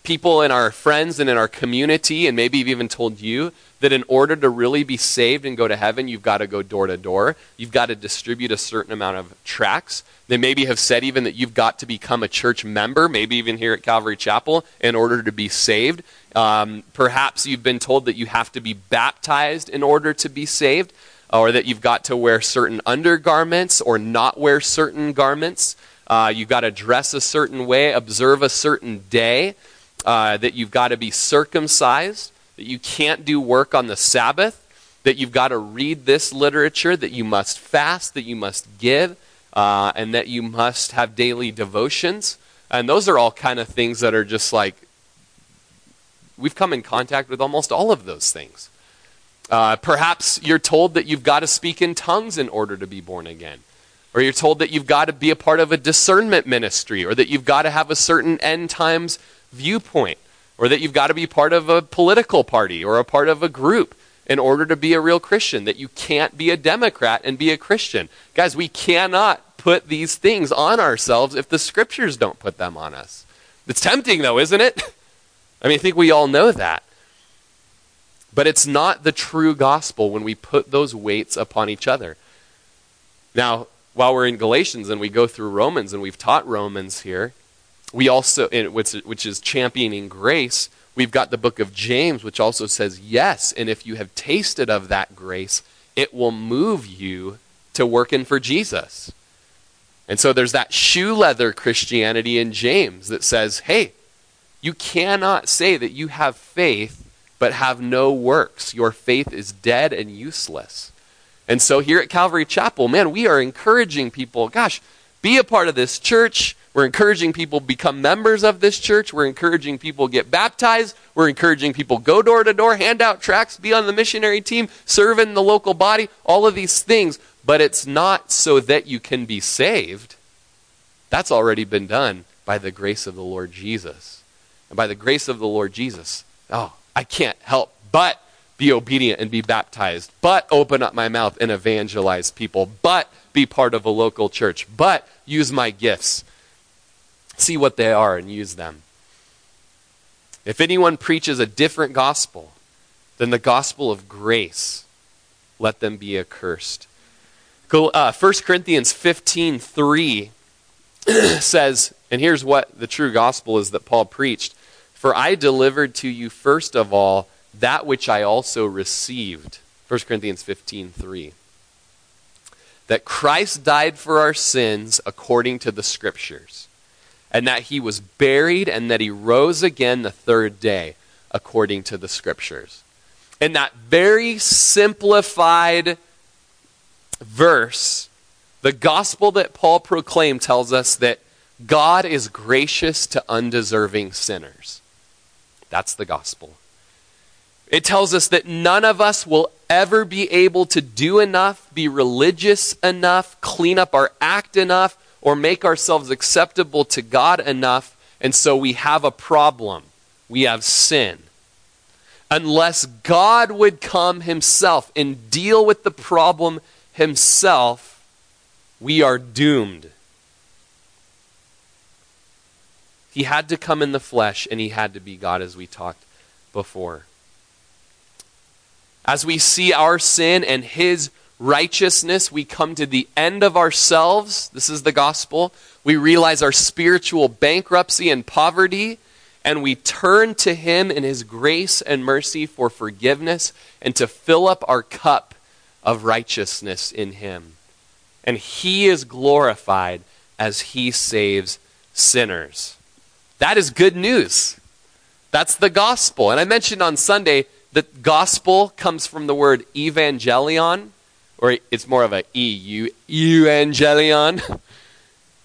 people in our friends and in our community, and maybe even told you, that in order to really be saved and go to heaven, you've got to go door to door. You've got to distribute a certain amount of tracts. They maybe have said even that you've got to become a church member, maybe even here at Calvary Chapel, in order to be saved. Um, perhaps you've been told that you have to be baptized in order to be saved, or that you've got to wear certain undergarments or not wear certain garments. Uh, you've got to dress a certain way, observe a certain day, uh, that you've got to be circumcised that you can't do work on the Sabbath, that you've got to read this literature, that you must fast, that you must give, uh, and that you must have daily devotions. And those are all kind of things that are just like, we've come in contact with almost all of those things. Uh, perhaps you're told that you've got to speak in tongues in order to be born again. Or you're told that you've got to be a part of a discernment ministry, or that you've got to have a certain end times viewpoint or that you've got to be part of a political party or a part of a group in order to be a real Christian, that you can't be a Democrat and be a Christian. Guys, we cannot put these things on ourselves if the scriptures don't put them on us. It's tempting, though, isn't it? [laughs] I mean, I think we all know that. But it's not the true gospel when we put those weights upon each other. Now, while we're in Galatians and we go through Romans and we've taught Romans here, we also, which, is championing grace, we've got the book of James, which also says, yes, and if you have tasted of that grace, it will move you to working for Jesus. And so there's that shoe leather Christianity in James that says, hey, you cannot say that you have faith but have no works. Your faith is dead and useless. And so here at Calvary Chapel, man, we are encouraging people, gosh, be a part of this church. We're encouraging people become members of this church. We're encouraging people get baptized. We're encouraging people go door to door, hand out tracts, be on the missionary team, serve in the local body, all of these things. But it's not so that you can be saved. That's already been done by the grace of the Lord Jesus. And by the grace of the Lord Jesus, oh, I can't help but be obedient and be baptized, but open up my mouth and evangelize people, but be part of a local church, but use my gifts see what they are and use them. If anyone preaches a different gospel than the gospel of grace, let them be accursed. Uh, 1 Corinthians 15 3 [clears throat] says, and here's what the true gospel is that Paul preached For I delivered to you first of all that which I also received. 1 Corinthians 15 3 that Christ died for our sins according to the Scriptures, and that he was buried and that he rose again the third day according to the Scriptures. In that very simplified verse, the gospel that Paul proclaimed tells us that God is gracious to undeserving sinners. That's the gospel. It tells us that none of us will ever be able to do enough, be religious enough, clean up our act enough, or make ourselves acceptable to God enough, and so we have a problem. We have sin. Unless God would come himself and deal with the problem himself, we are doomed. He had to come in the flesh and he had to be God, as we talked before. As we see our sin and his righteousness, we come to the end of ourselves. This is the gospel. We realize our spiritual bankruptcy and poverty, and we turn to him in his grace and mercy for forgiveness and to fill up our cup of righteousness in him. And he is glorified as he saves sinners. That is good news. That's the gospel. And I mentioned on Sunday that gospel comes from the word evangelion, or it's more of a EU, evangelion.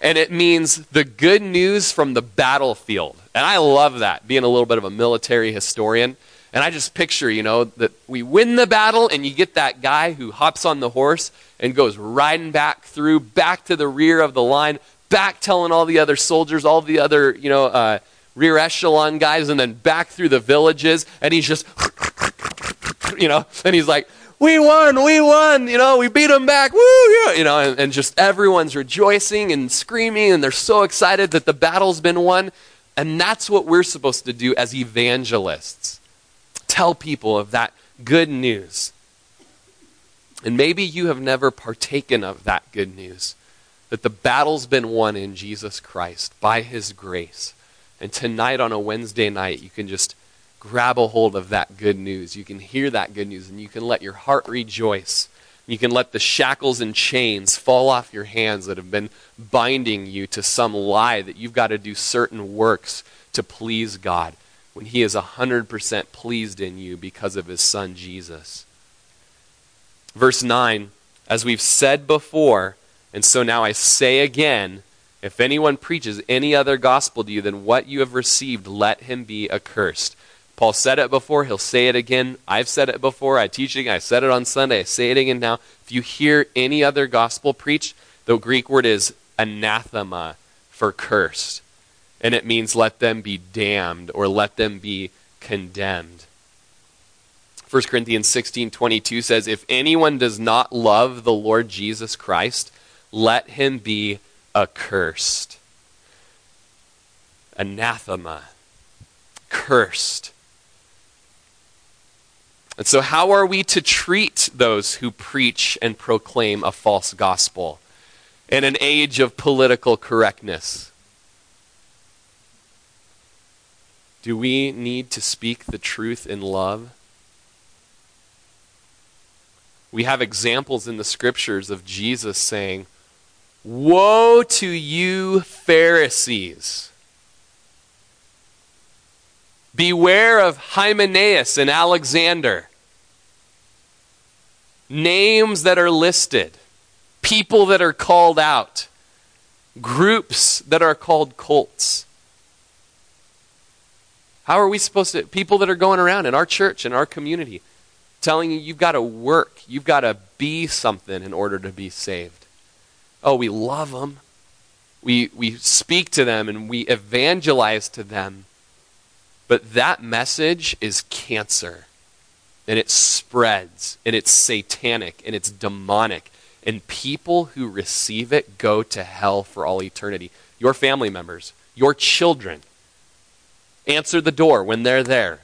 And it means the good news from the battlefield. And I love that, being a little bit of a military historian. And I just picture, you know, that we win the battle and you get that guy who hops on the horse and goes riding back through, back to the rear of the line, back telling all the other soldiers, all the other, you know, uh, rear echelon guys, and then back through the villages. And he's just [laughs] you know, and he's like, we won, we won, you know, we beat them back, woo, yeah, you know, and, and just everyone's rejoicing and screaming, and they're so excited that the battle's been won. And that's what we're supposed to do as evangelists tell people of that good news. And maybe you have never partaken of that good news that the battle's been won in Jesus Christ by his grace. And tonight on a Wednesday night, you can just grab a hold of that good news. You can hear that good news and you can let your heart rejoice. You can let the shackles and chains fall off your hands that have been binding you to some lie that you've got to do certain works to please God when He is 100% pleased in you because of His Son Jesus. Verse 9, as we've said before, and so now I say again, if anyone preaches any other gospel to you than what you have received, let him be accursed. Paul said it before, he'll say it again. I've said it before, I teach it, I said it on Sunday, I say it again now. If you hear any other gospel preached, the Greek word is anathema for cursed. And it means let them be damned or let them be condemned. 1 Corinthians 16:22 says if anyone does not love the Lord Jesus Christ, let him be accursed. Anathema. Cursed. And so, how are we to treat those who preach and proclaim a false gospel in an age of political correctness? Do we need to speak the truth in love? We have examples in the scriptures of Jesus saying, Woe to you, Pharisees! Beware of Hymenaeus and Alexander. Names that are listed, people that are called out, groups that are called cults. How are we supposed to, people that are going around in our church, in our community, telling you you've got to work, you've got to be something in order to be saved? Oh, we love them. We, we speak to them and we evangelize to them. But that message is cancer. And it spreads. And it's satanic. And it's demonic. And people who receive it go to hell for all eternity. Your family members, your children. Answer the door when they're there.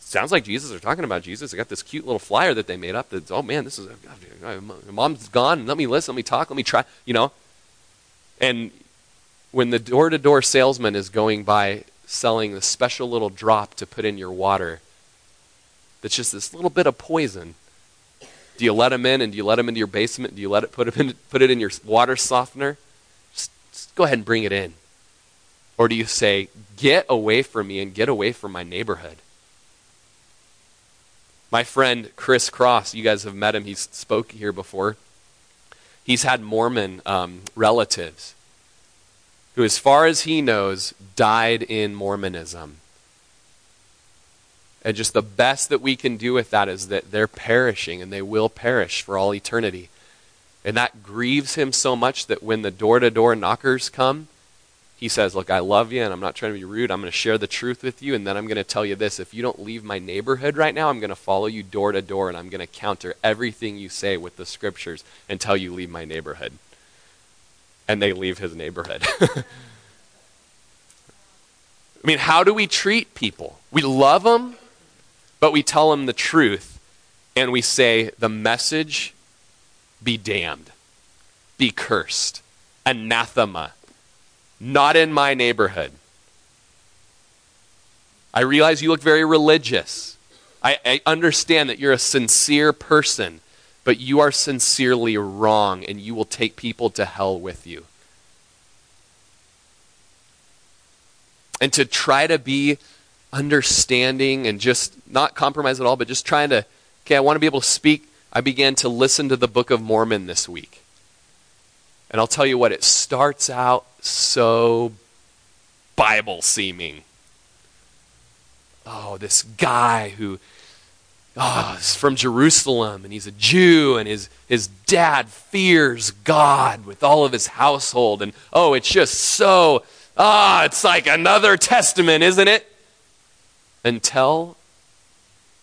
Sounds like Jesus. They're talking about Jesus. I got this cute little flyer that they made up. That's, oh man, this is. Mom's gone. Let me listen. Let me talk. Let me try. You know. And when the door to door salesman is going by selling this special little drop to put in your water that's just this little bit of poison. Do you let them in and do you let them into your basement? Do you let it put, them in, put it in your water softener? Just, just go ahead and bring it in. Or do you say, get away from me and get away from my neighborhood? My friend Chris Cross, you guys have met him, he's spoke here before. He's had Mormon um, relatives who, as far as he knows, died in Mormonism. And just the best that we can do with that is that they're perishing and they will perish for all eternity. And that grieves him so much that when the door to door knockers come, he says, Look, I love you and I'm not trying to be rude. I'm going to share the truth with you. And then I'm going to tell you this if you don't leave my neighborhood right now, I'm going to follow you door to door and I'm going to counter everything you say with the scriptures until you leave my neighborhood. And they leave his neighborhood. [laughs] I mean, how do we treat people? We love them, but we tell them the truth and we say, the message be damned, be cursed, anathema, not in my neighborhood. I realize you look very religious. I, I, understand that you're a sincere person, but you are sincerely wrong and you will take people to hell with you. And to try to be understanding and just not compromise at all, but just trying to, okay, I want to be able to speak. I began to listen to the Book of Mormon this week. And I'll tell you what, it starts out so Bible seeming. Oh, this guy who oh, is from Jerusalem and he's a Jew and his, his dad fears God with all of his household. And oh, it's just so, ah, it's like another testament, isn't it? until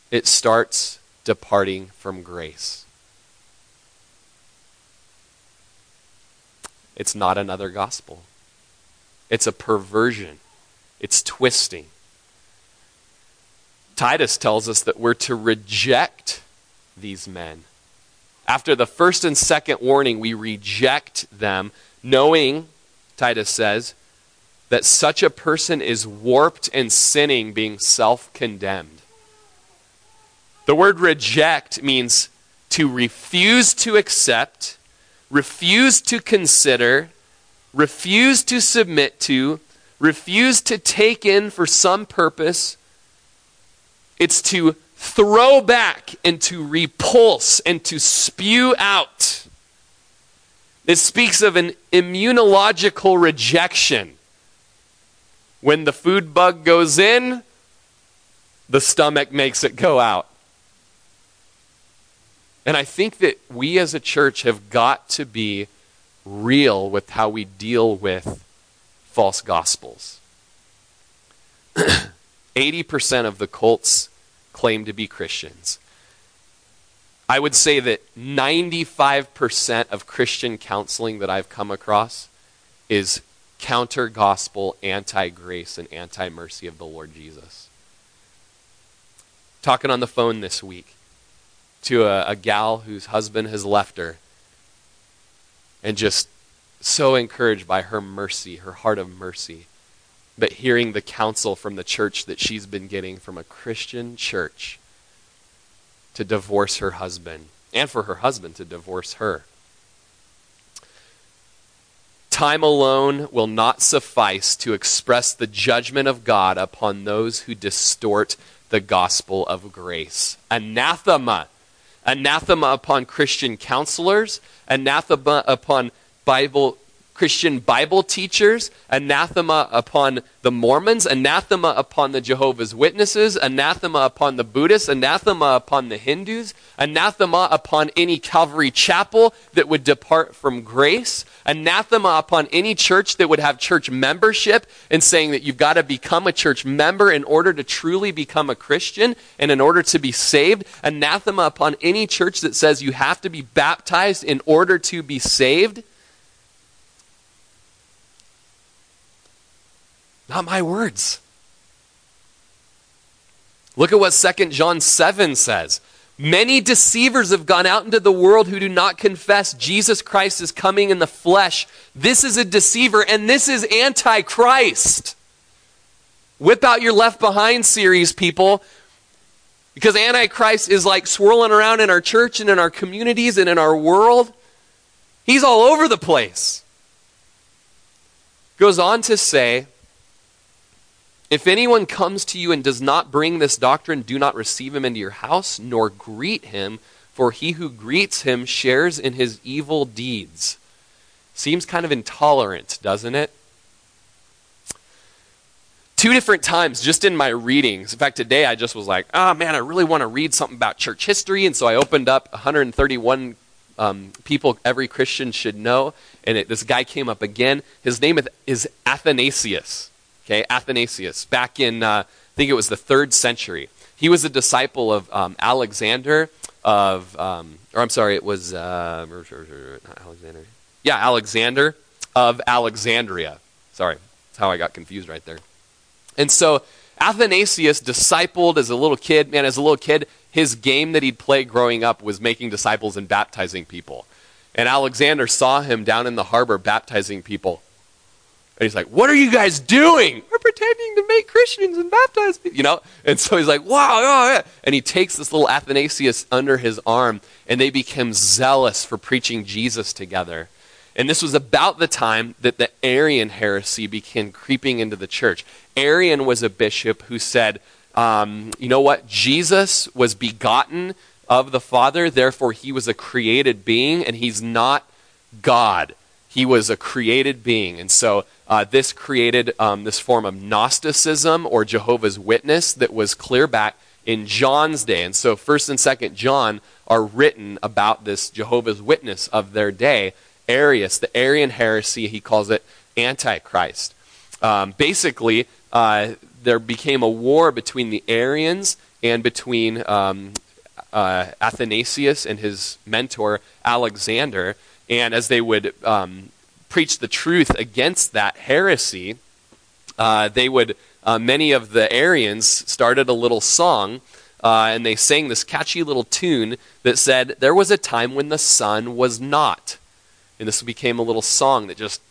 it starts departing from grace. It's not another gospel. It's a perversion. It's twisting. Titus tells us that we're to reject these men. After the first and second warning, we reject them, knowing, Titus says, that such a person is warped and sinning, being self condemned. The word reject means to refuse to accept, refuse to consider, refuse to submit to, refuse to take in for some purpose. It's to throw back and to repulse and to spew out. It speaks of an immunological rejection. When the food bug goes in, the stomach makes it go out. And I think that we as a church have got to be real with how we deal with false gospels. [clears throat] 80% of the cults claim to be Christians. I would say that 95% of Christian counseling that I've come across is counter gospel, anti grace, and anti mercy of the Lord Jesus. Talking on the phone this week to a, a gal whose husband has left her, and just so encouraged by her mercy, her heart of mercy. But hearing the counsel from the church that she's been getting from a Christian church to divorce her husband, and for her husband to divorce her. Time alone will not suffice to express the judgment of God upon those who distort the gospel of grace. Anathema. Anathema upon Christian counselors, anathema upon Bible Christian Bible teachers, anathema upon the Mormons, anathema upon the Jehovah's Witnesses, anathema upon the Buddhists, anathema upon the Hindus, anathema upon any Calvary chapel that would depart from grace, anathema upon any church that would have church membership and saying that you've got to become a church member in order to truly become a Christian and in order to be saved, anathema upon any church that says you have to be baptized in order to be saved. Not my words. Look at what 2 John 7 says. Many deceivers have gone out into the world who do not confess Jesus Christ is coming in the flesh. This is a deceiver, and this is Antichrist. Whip out your Left Behind series, people. Because Antichrist is like swirling around in our church and in our communities and in our world. He's all over the place. Goes on to say, if anyone comes to you and does not bring this doctrine, do not receive him into your house, nor greet him, for he who greets him shares in his evil deeds. Seems kind of intolerant, doesn't it? two different times just in my readings. In fact, today I just was like, oh man, I really want to read something about church history. And so I opened up 131 um, people every Christian should know. And it, this guy came up again. His name is Athanasius. Okay, Athanasius. Back in, uh, I think it was the third century. He was a disciple of um, Alexander of, um, or I'm sorry, it was, uh, not Alexander. Yeah, Alexander of Alexandria. Sorry, that's how I got confused right there. And so Athanasius discipled as a little kid. Man, as a little kid, his game that he'd play growing up was making disciples and baptizing people. And Alexander saw him down in the harbor baptizing people. And he's like, What are you guys doing? We're pretending to make Christians and baptize people. You know? And so he's like, Wow, oh, yeah. And he takes this little Athanasius under his arm, and they become zealous for preaching Jesus together. And this was about the time that the Arian heresy began creeping into the church. Arian was a bishop who said, um, you know what? Jesus was begotten of the Father, therefore he was a created being, and he's not God. He was a created being. And so uh, this created um, this form of Gnosticism or Jehovah's Witness that was clear back in John's day. And so 1st and 2nd John are written about this Jehovah's Witness of their day. Arius, the Arian heresy, he calls it Antichrist. Um, basically, uh, there became a war between the Arians and between um, uh, Athanasius and his mentor, Alexander. And as they would um, preach the truth against that heresy, uh, they would, uh, many of the Arians started a little song. Uh, and they sang this catchy little tune that said, There was a time when the Son was not. And this became a little song that just,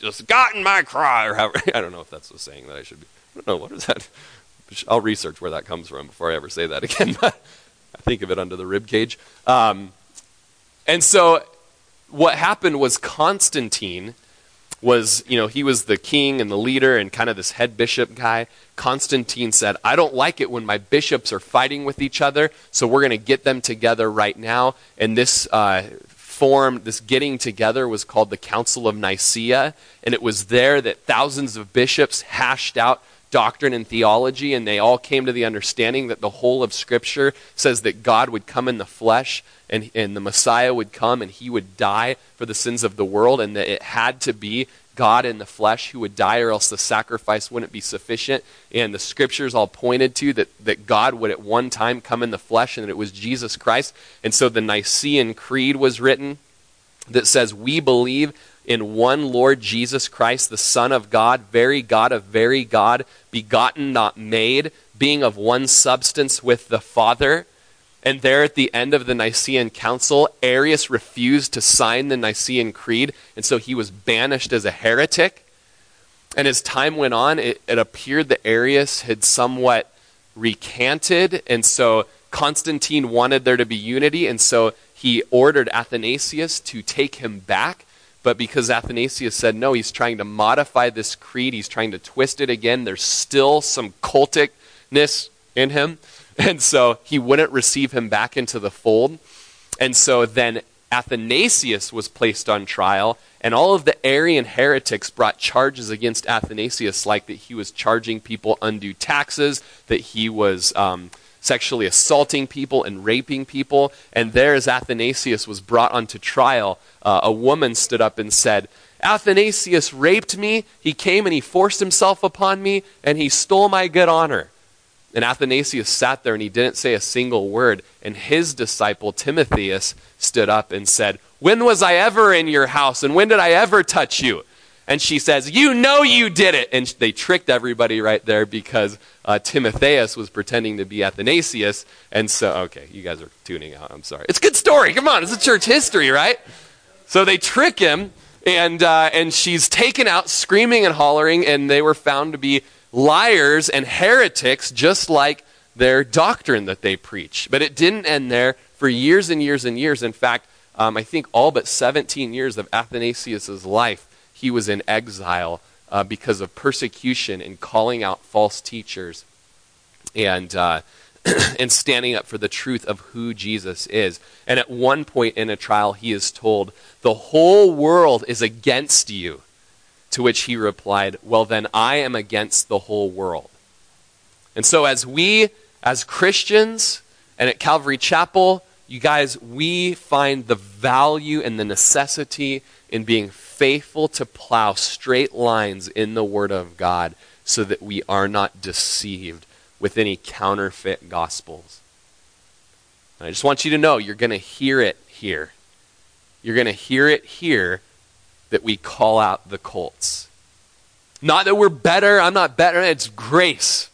just got in my cry, or however. [laughs] I don't know if that's the saying that I should be. I don't know. What is that? I'll research where that comes from before I ever say that again. [laughs] I think of it under the rib cage. Um, and so what happened was Constantine was, you know, he was the king and the leader and kind of this head bishop guy. Constantine said, I don't like it when my bishops are fighting with each other, so we're going to get them together right now. And this uh, this getting together was called the Council of Nicaea, and it was there that thousands of bishops hashed out doctrine and theology, and they all came to the understanding that the whole of Scripture says that God would come in the flesh and, and the Messiah would come and he would die for the sins of the world, and that it had to be God in the flesh who would die, or else the sacrifice wouldn't be sufficient. And the scriptures all pointed to that, that God would at one time come in the flesh, and that it was Jesus Christ. And so the Nicene Creed was written that says, We believe in one Lord Jesus Christ, the Son of God, very God of very God, begotten, not made, being of one substance with the Father and there at the end of the Nicene Council, Arius refused to sign the Nicene Creed, and so he was banished as a heretic. And as time went on, it, it appeared that Arius had somewhat recanted, and so Constantine wanted there to be unity, and so he ordered Athanasius to take him back. But because Athanasius said no, he's trying to modify this creed, he's trying to twist it again. There's still some culticness in him. [laughs] And so he wouldn't receive him back into the fold. And so then Athanasius was placed on trial, and all of the Arian heretics brought charges against Athanasius, like that he was charging people undue taxes, that he was um, sexually assaulting people and raping people. And there, as Athanasius was brought onto trial, uh, a woman stood up and said, Athanasius raped me, he came and he forced himself upon me, and he stole my good honor. And Athanasius sat there and he didn't say a single word. And his disciple, Timotheus, stood up and said, When was I ever in your house? And when did I ever touch you? And she says, You know you did it. And they tricked everybody right there because uh, Timotheus was pretending to be Athanasius. And so, okay, you guys are tuning out. I'm sorry. It's a good story. Come on, it's a church history, right? So they trick him, and, uh, and she's taken out screaming and hollering, and they were found to be liars and heretics, just like their doctrine that they preach. But it didn't end there for years and years and years. In fact, um, I think all but 17 years of Athanasius' life, he was in exile uh, because of persecution and calling out false teachers and, uh, [clears throat] and standing up for the truth of who Jesus is. And at one point in a trial, he is told, The whole world is against you. To which he replied, Well, then I am against the whole world. And so, as we, as Christians, and at Calvary Chapel, you guys, we find the value and the necessity in being faithful to plow straight lines in the Word of God so that we are not deceived with any counterfeit gospels. And I just want you to know you're going to hear it here. You're going to hear it here that we call out the cults. Not that we're better, I'm not better, it's grace.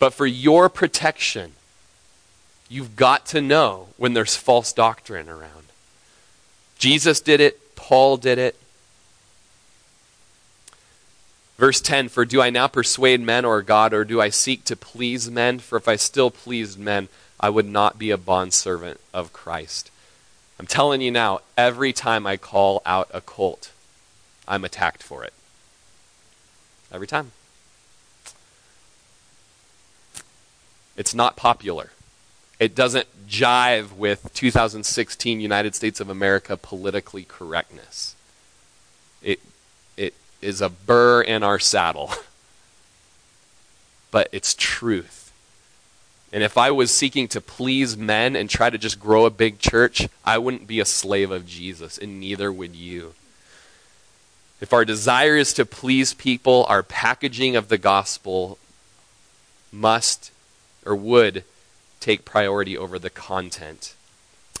But for your protection, You've got to know when there's false doctrine around. Jesus did it, Paul did it. Verse 10 For do I now persuade men or God, or do I seek to please men? For if I still pleased men, I would not be a bondservant of Christ. I'm telling you now, every time I call out a cult, I'm attacked for it. Every time. It's not popular. It doesn't jive with 2016 United States of America politically correctness. It, it is a burr in our saddle. [laughs] but it's truth. And if I was seeking to please men and try to just grow a big church, I wouldn't be a slave of Jesus, and neither would you. If our desire is to please people, our packaging of the gospel must or would take priority over the content.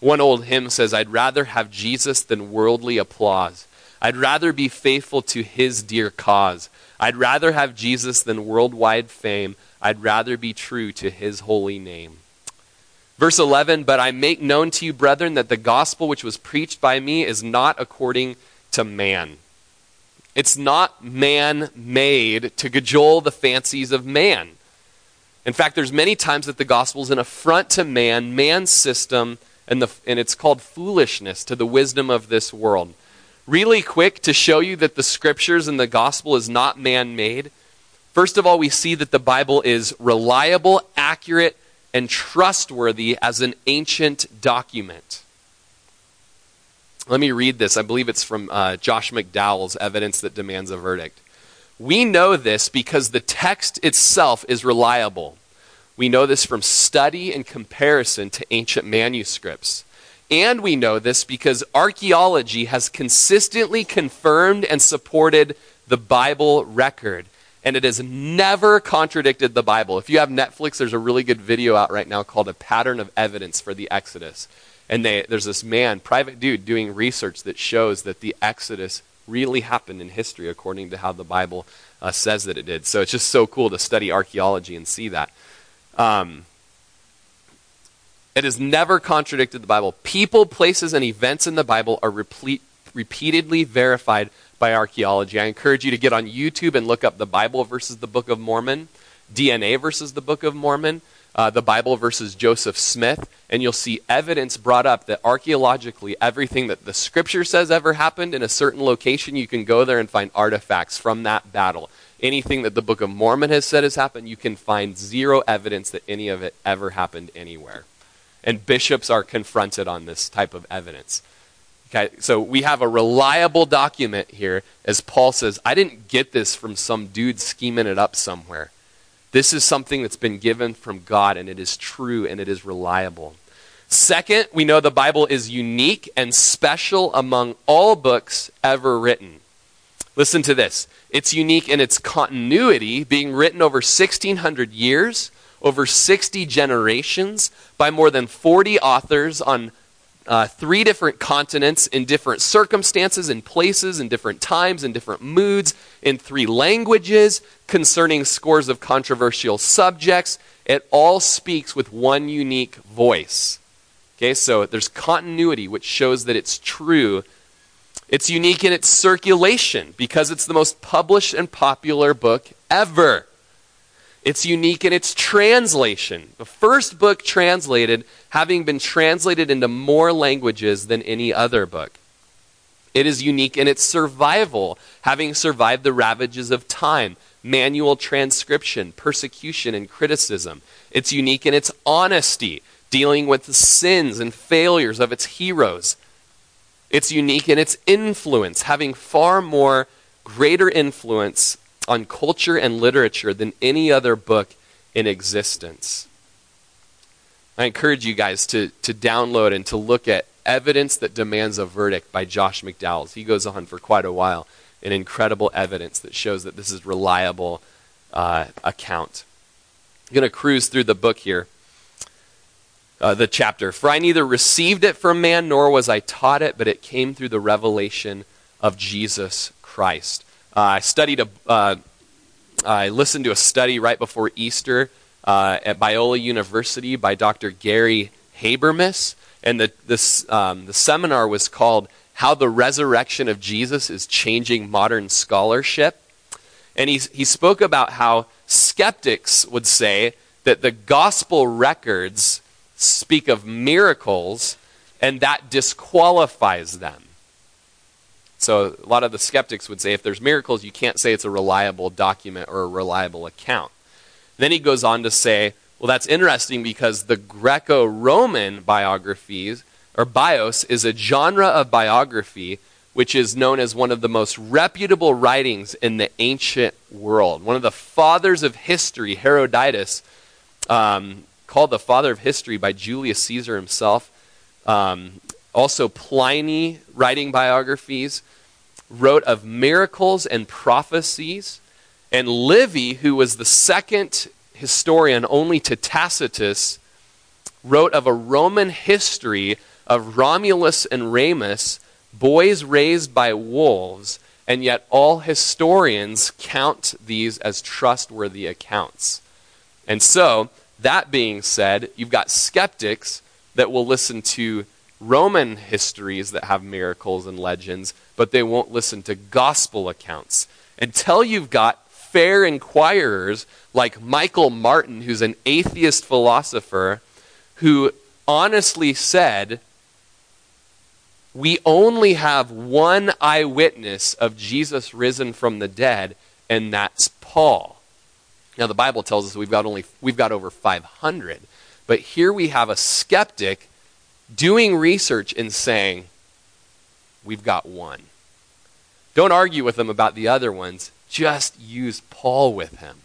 One old hymn says, I'd rather have Jesus than worldly applause. I'd rather be faithful to his dear cause. I'd rather have Jesus than worldwide fame. I'd rather be true to his holy name. Verse 11, But I make known to you, brethren, that the gospel which was preached by me is not according to man. It's not man made to cajole the fancies of man. In fact, there's many times that the gospel is an affront to man, man's system, and, the, and it's called foolishness to the wisdom of this world. Really quick to show you that the scriptures and the gospel is not man made. First of all, we see that the Bible is reliable, accurate, and trustworthy as an ancient document. Let me read this. I believe it's from uh, Josh McDowell's Evidence That Demands a Verdict. We know this because the text itself is reliable. We know this from study and comparison to ancient manuscripts. And we know this because archaeology has consistently confirmed and supported the Bible record. And it has never contradicted the Bible. If you have Netflix, there's a really good video out right now called A Pattern of Evidence for the Exodus. And they, there's this man, private dude, doing research that shows that the Exodus really happened in history according to how the Bible uh, says that it did. So it's just so cool to study archaeology and see that. Um, it has never contradicted the Bible. People, places, and events in the Bible are replete, repeatedly verified by archaeology. I encourage you to get on YouTube and look up the Bible versus the Book of Mormon, DNA versus the Book of Mormon uh, the Bible versus Joseph Smith, and you'll see evidence brought up that archaeologically, everything that the scripture says ever happened in a certain location, you can go there and find artifacts from that battle. Anything that the Book of Mormon has said has happened, you can find zero evidence that any of it ever happened anywhere. And bishops are confronted on this type of evidence. Okay, so we have a reliable document here, as Paul says, I didn't get this from some dude scheming it up somewhere. This is something that's been given from God, and it is true and it is reliable. Second, we know the Bible is unique and special among all books ever written. Listen to this. It's unique in its continuity, being written over 1,600 years, over 60 generations, by more than 40 authors on uh, three different continents in different circumstances and places in different times in different moods in three languages concerning scores of controversial subjects. It all speaks with one unique voice. Okay so there's continuity which shows that it's true it's unique in its circulation because it's the most published and popular book ever It's unique in its translation. The first book translated, having been translated into more languages than any other book. It is unique in its survival, having survived the ravages of time, manual transcription, persecution, and criticism. It's unique in its honesty, dealing with the sins and failures of its heroes. It's unique in its influence, having far more greater influence on culture and literature than any other book in existence. I encourage you guys to, to download and to look at Evidence That Demands a Verdict by Josh McDowell. He goes on for quite a while in incredible evidence that shows that this is reliable uh, account. I'm going to cruise through the book here, uh, the chapter. For I neither received it from man nor was I taught it, but it came through the revelation of Jesus Christ. Uh, I studied a, uh, I listened to a study right before Easter uh, at Biola University by Dr. Gary Habermas, and the this um, the seminar was called "How the Resurrection of Jesus is Changing Modern Scholarship," and he he spoke about how skeptics would say that the gospel records speak of miracles, and that disqualifies them. So a lot of the skeptics would say if there's miracles, you can't say it's a reliable document or a reliable account. Then he goes on to say, well, that's interesting because the Greco Roman biographies, or bios, is a genre of biography which is known as one of the most reputable writings in the ancient world. One of the fathers of history, Herodotus, um, called the father of history by Julius Caesar himself. Um, also, Pliny, writing biographies, wrote of miracles and prophecies. And Livy, who was the second historian only to Tacitus, wrote of a Roman history of Romulus and Remus, boys raised by wolves, and yet all historians count these as trustworthy accounts. And so, that being said, you've got skeptics that will listen to Roman histories that have miracles and legends, but they won't listen to gospel accounts. Until you've got fair inquirers like Michael Martin, who's an atheist philosopher, who honestly said, We only have one eyewitness of Jesus risen from the dead, and that's Paul. Now the Bible tells us we've got only we've got over 500, but here we have a skeptic doing research and saying, We've got one. Don't argue with him about the other ones, just use Paul with him.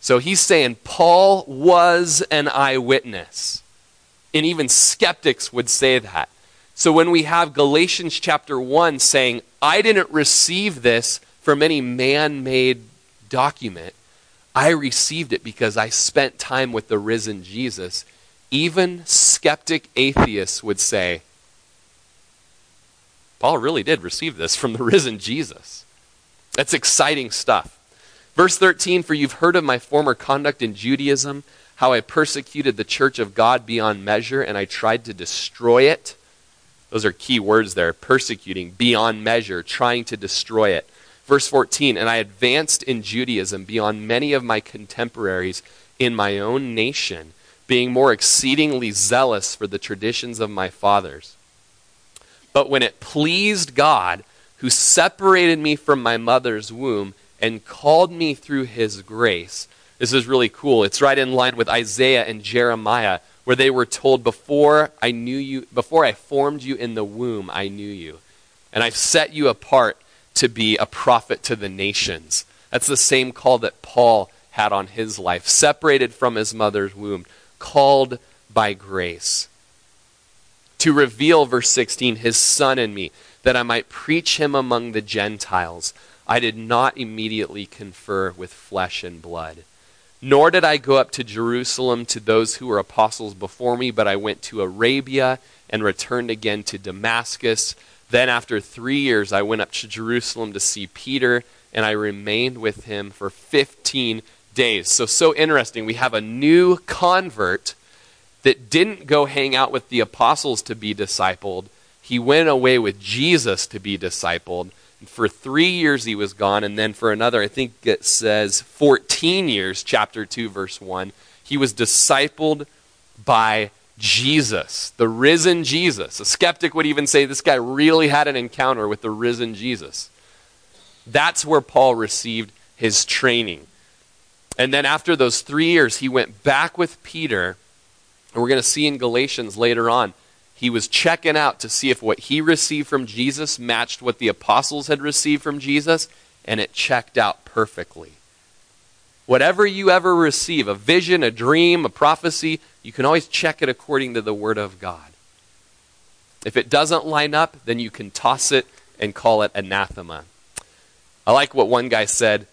So he's saying Paul was an eyewitness. And even skeptics would say that. So when we have Galatians chapter 1 saying, I didn't receive this from any man made document, I received it because I spent time with the risen Jesus even skeptic atheists would say, Paul really did receive this from the [laughs] risen Jesus. That's exciting stuff. Verse 13 For you've heard of my former conduct in Judaism, how I persecuted the church of God beyond measure, and I tried to destroy it. Those are key words there persecuting beyond measure, trying to destroy it. Verse 14 And I advanced in Judaism beyond many of my contemporaries in my own nation being more exceedingly zealous for the traditions of my fathers. But when it pleased God, who separated me from my mother's womb and called me through his grace, this is really cool. It's right in line with Isaiah and Jeremiah, where they were told, Before I knew you, before I formed you in the womb, I knew you. And I've set you apart to be a prophet to the nations. That's the same call that Paul had on his life, separated from his mother's womb, called by grace. To reveal, verse 16, his Son in me, that I might preach him among the Gentiles. I did not immediately confer with flesh and blood. Nor did I go up to Jerusalem to those who were apostles before me, but I went to Arabia and returned again to Damascus. Then, after three years, I went up to Jerusalem to see Peter, and I remained with him for 15 days. So, so interesting. We have a new convert that didn't go hang out with the apostles to be discipled. He went away with Jesus to be discipled. For three years he was gone, and then for another, I think it says 14 years, chapter 2, verse 1, he was discipled by Jesus, the risen Jesus. A skeptic would even say this guy really had an encounter with the risen Jesus. That's where Paul received his training. And then after those three years, he went back with Peter. And we're going to see in Galatians later on, he was checking out to see if what he received from Jesus matched what the apostles had received from Jesus, and it checked out perfectly. Whatever you ever receive, a vision, a dream, a prophecy, you can always check it according to the Word of God. If it doesn't line up, then you can toss it and call it anathema. I like what one guy said.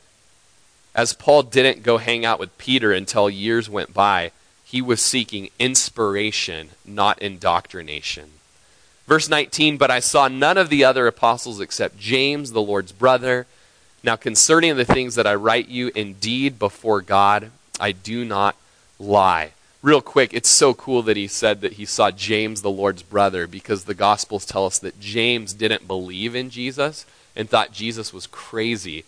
As Paul didn't go hang out with Peter until years went by, he was seeking inspiration, not indoctrination. Verse 19, but I saw none of the other apostles except James, the Lord's brother. Now, concerning the things that I write you, indeed, before God, I do not lie. Real quick, it's so cool that he said that he saw James, the Lord's brother, because the Gospels tell us that James didn't believe in Jesus and thought Jesus was crazy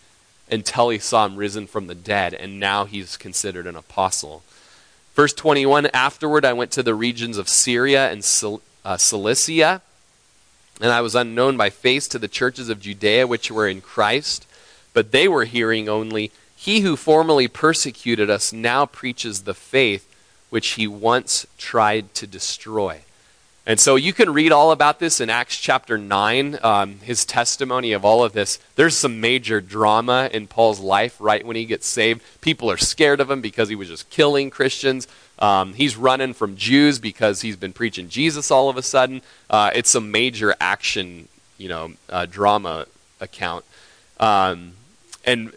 until he saw him risen from the dead, and now he's considered an apostle. Verse 21 Afterward, I went to the regions of Syria and Cil- uh, Cilicia, and I was unknown by face to the churches of Judea which were in Christ, but they were hearing only, He who formerly persecuted us now preaches the faith which he once tried to destroy. And so you can read all about this in Acts chapter 9, um, his testimony of all of this. There's some major drama in Paul's life right when he gets saved. People are scared of him because he was just killing Christians. Um, he's running from Jews because he's been preaching Jesus all of a sudden. Uh, it's a major action, you know, uh, drama account. Um, and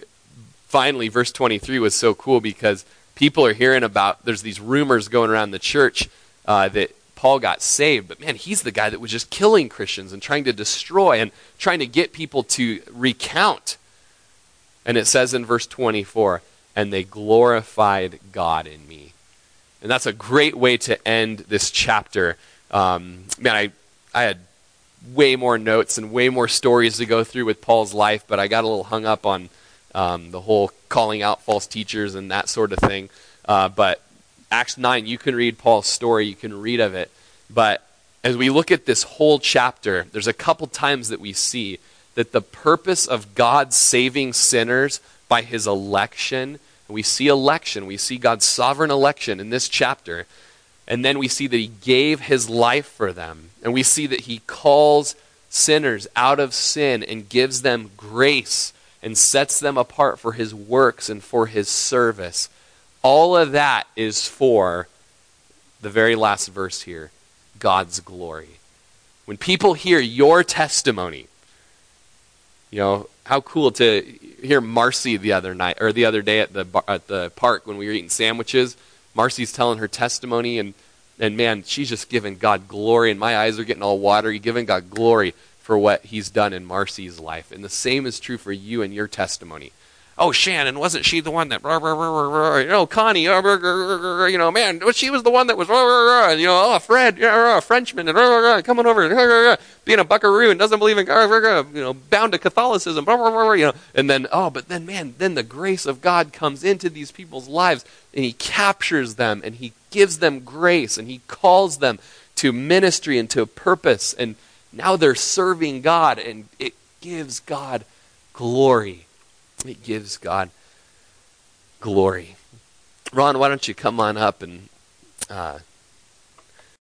finally, verse 23 was so cool because people are hearing about, there's these rumors going around the church uh, that Paul got saved, but man, he's the guy that was just killing Christians and trying to destroy and trying to get people to recount. And it says in verse 24, and they glorified God in me. And that's a great way to end this chapter. Um, man, I, I had way more notes and way more stories to go through with Paul's life, but I got a little hung up on um, the whole calling out false teachers and that sort of thing. Uh, but Acts 9, you can read Paul's story, you can read of it. But as we look at this whole chapter, there's a couple times that we see that the purpose of God saving sinners by his election, we see election, we see God's sovereign election in this chapter, and then we see that he gave his life for them, and we see that he calls sinners out of sin and gives them grace and sets them apart for his works and for his service. All of that is for the very last verse here God's glory. When people hear your testimony, you know, how cool to hear Marcy the other night or the other day at the at the park when we were eating sandwiches. Marcy's telling her testimony and and man, she's just giving God glory and my eyes are getting all watery, giving God glory for what he's done in Marcy's life. And the same is true for you and your testimony oh, Shannon, wasn't she the one that, you know, Connie, you know, man, she was the one that was, you know, oh, Fred, a Frenchman, and coming over, being a buckaroo and doesn't believe in you know, bound to Catholicism, you know, and then, oh, but then, man, then the grace of God comes into these people's lives, and He captures them, and He gives them grace, and He calls them to ministry and to purpose, and now they're serving God, and it gives God glory. It gives God glory. Ron, why don't you come on up and uh,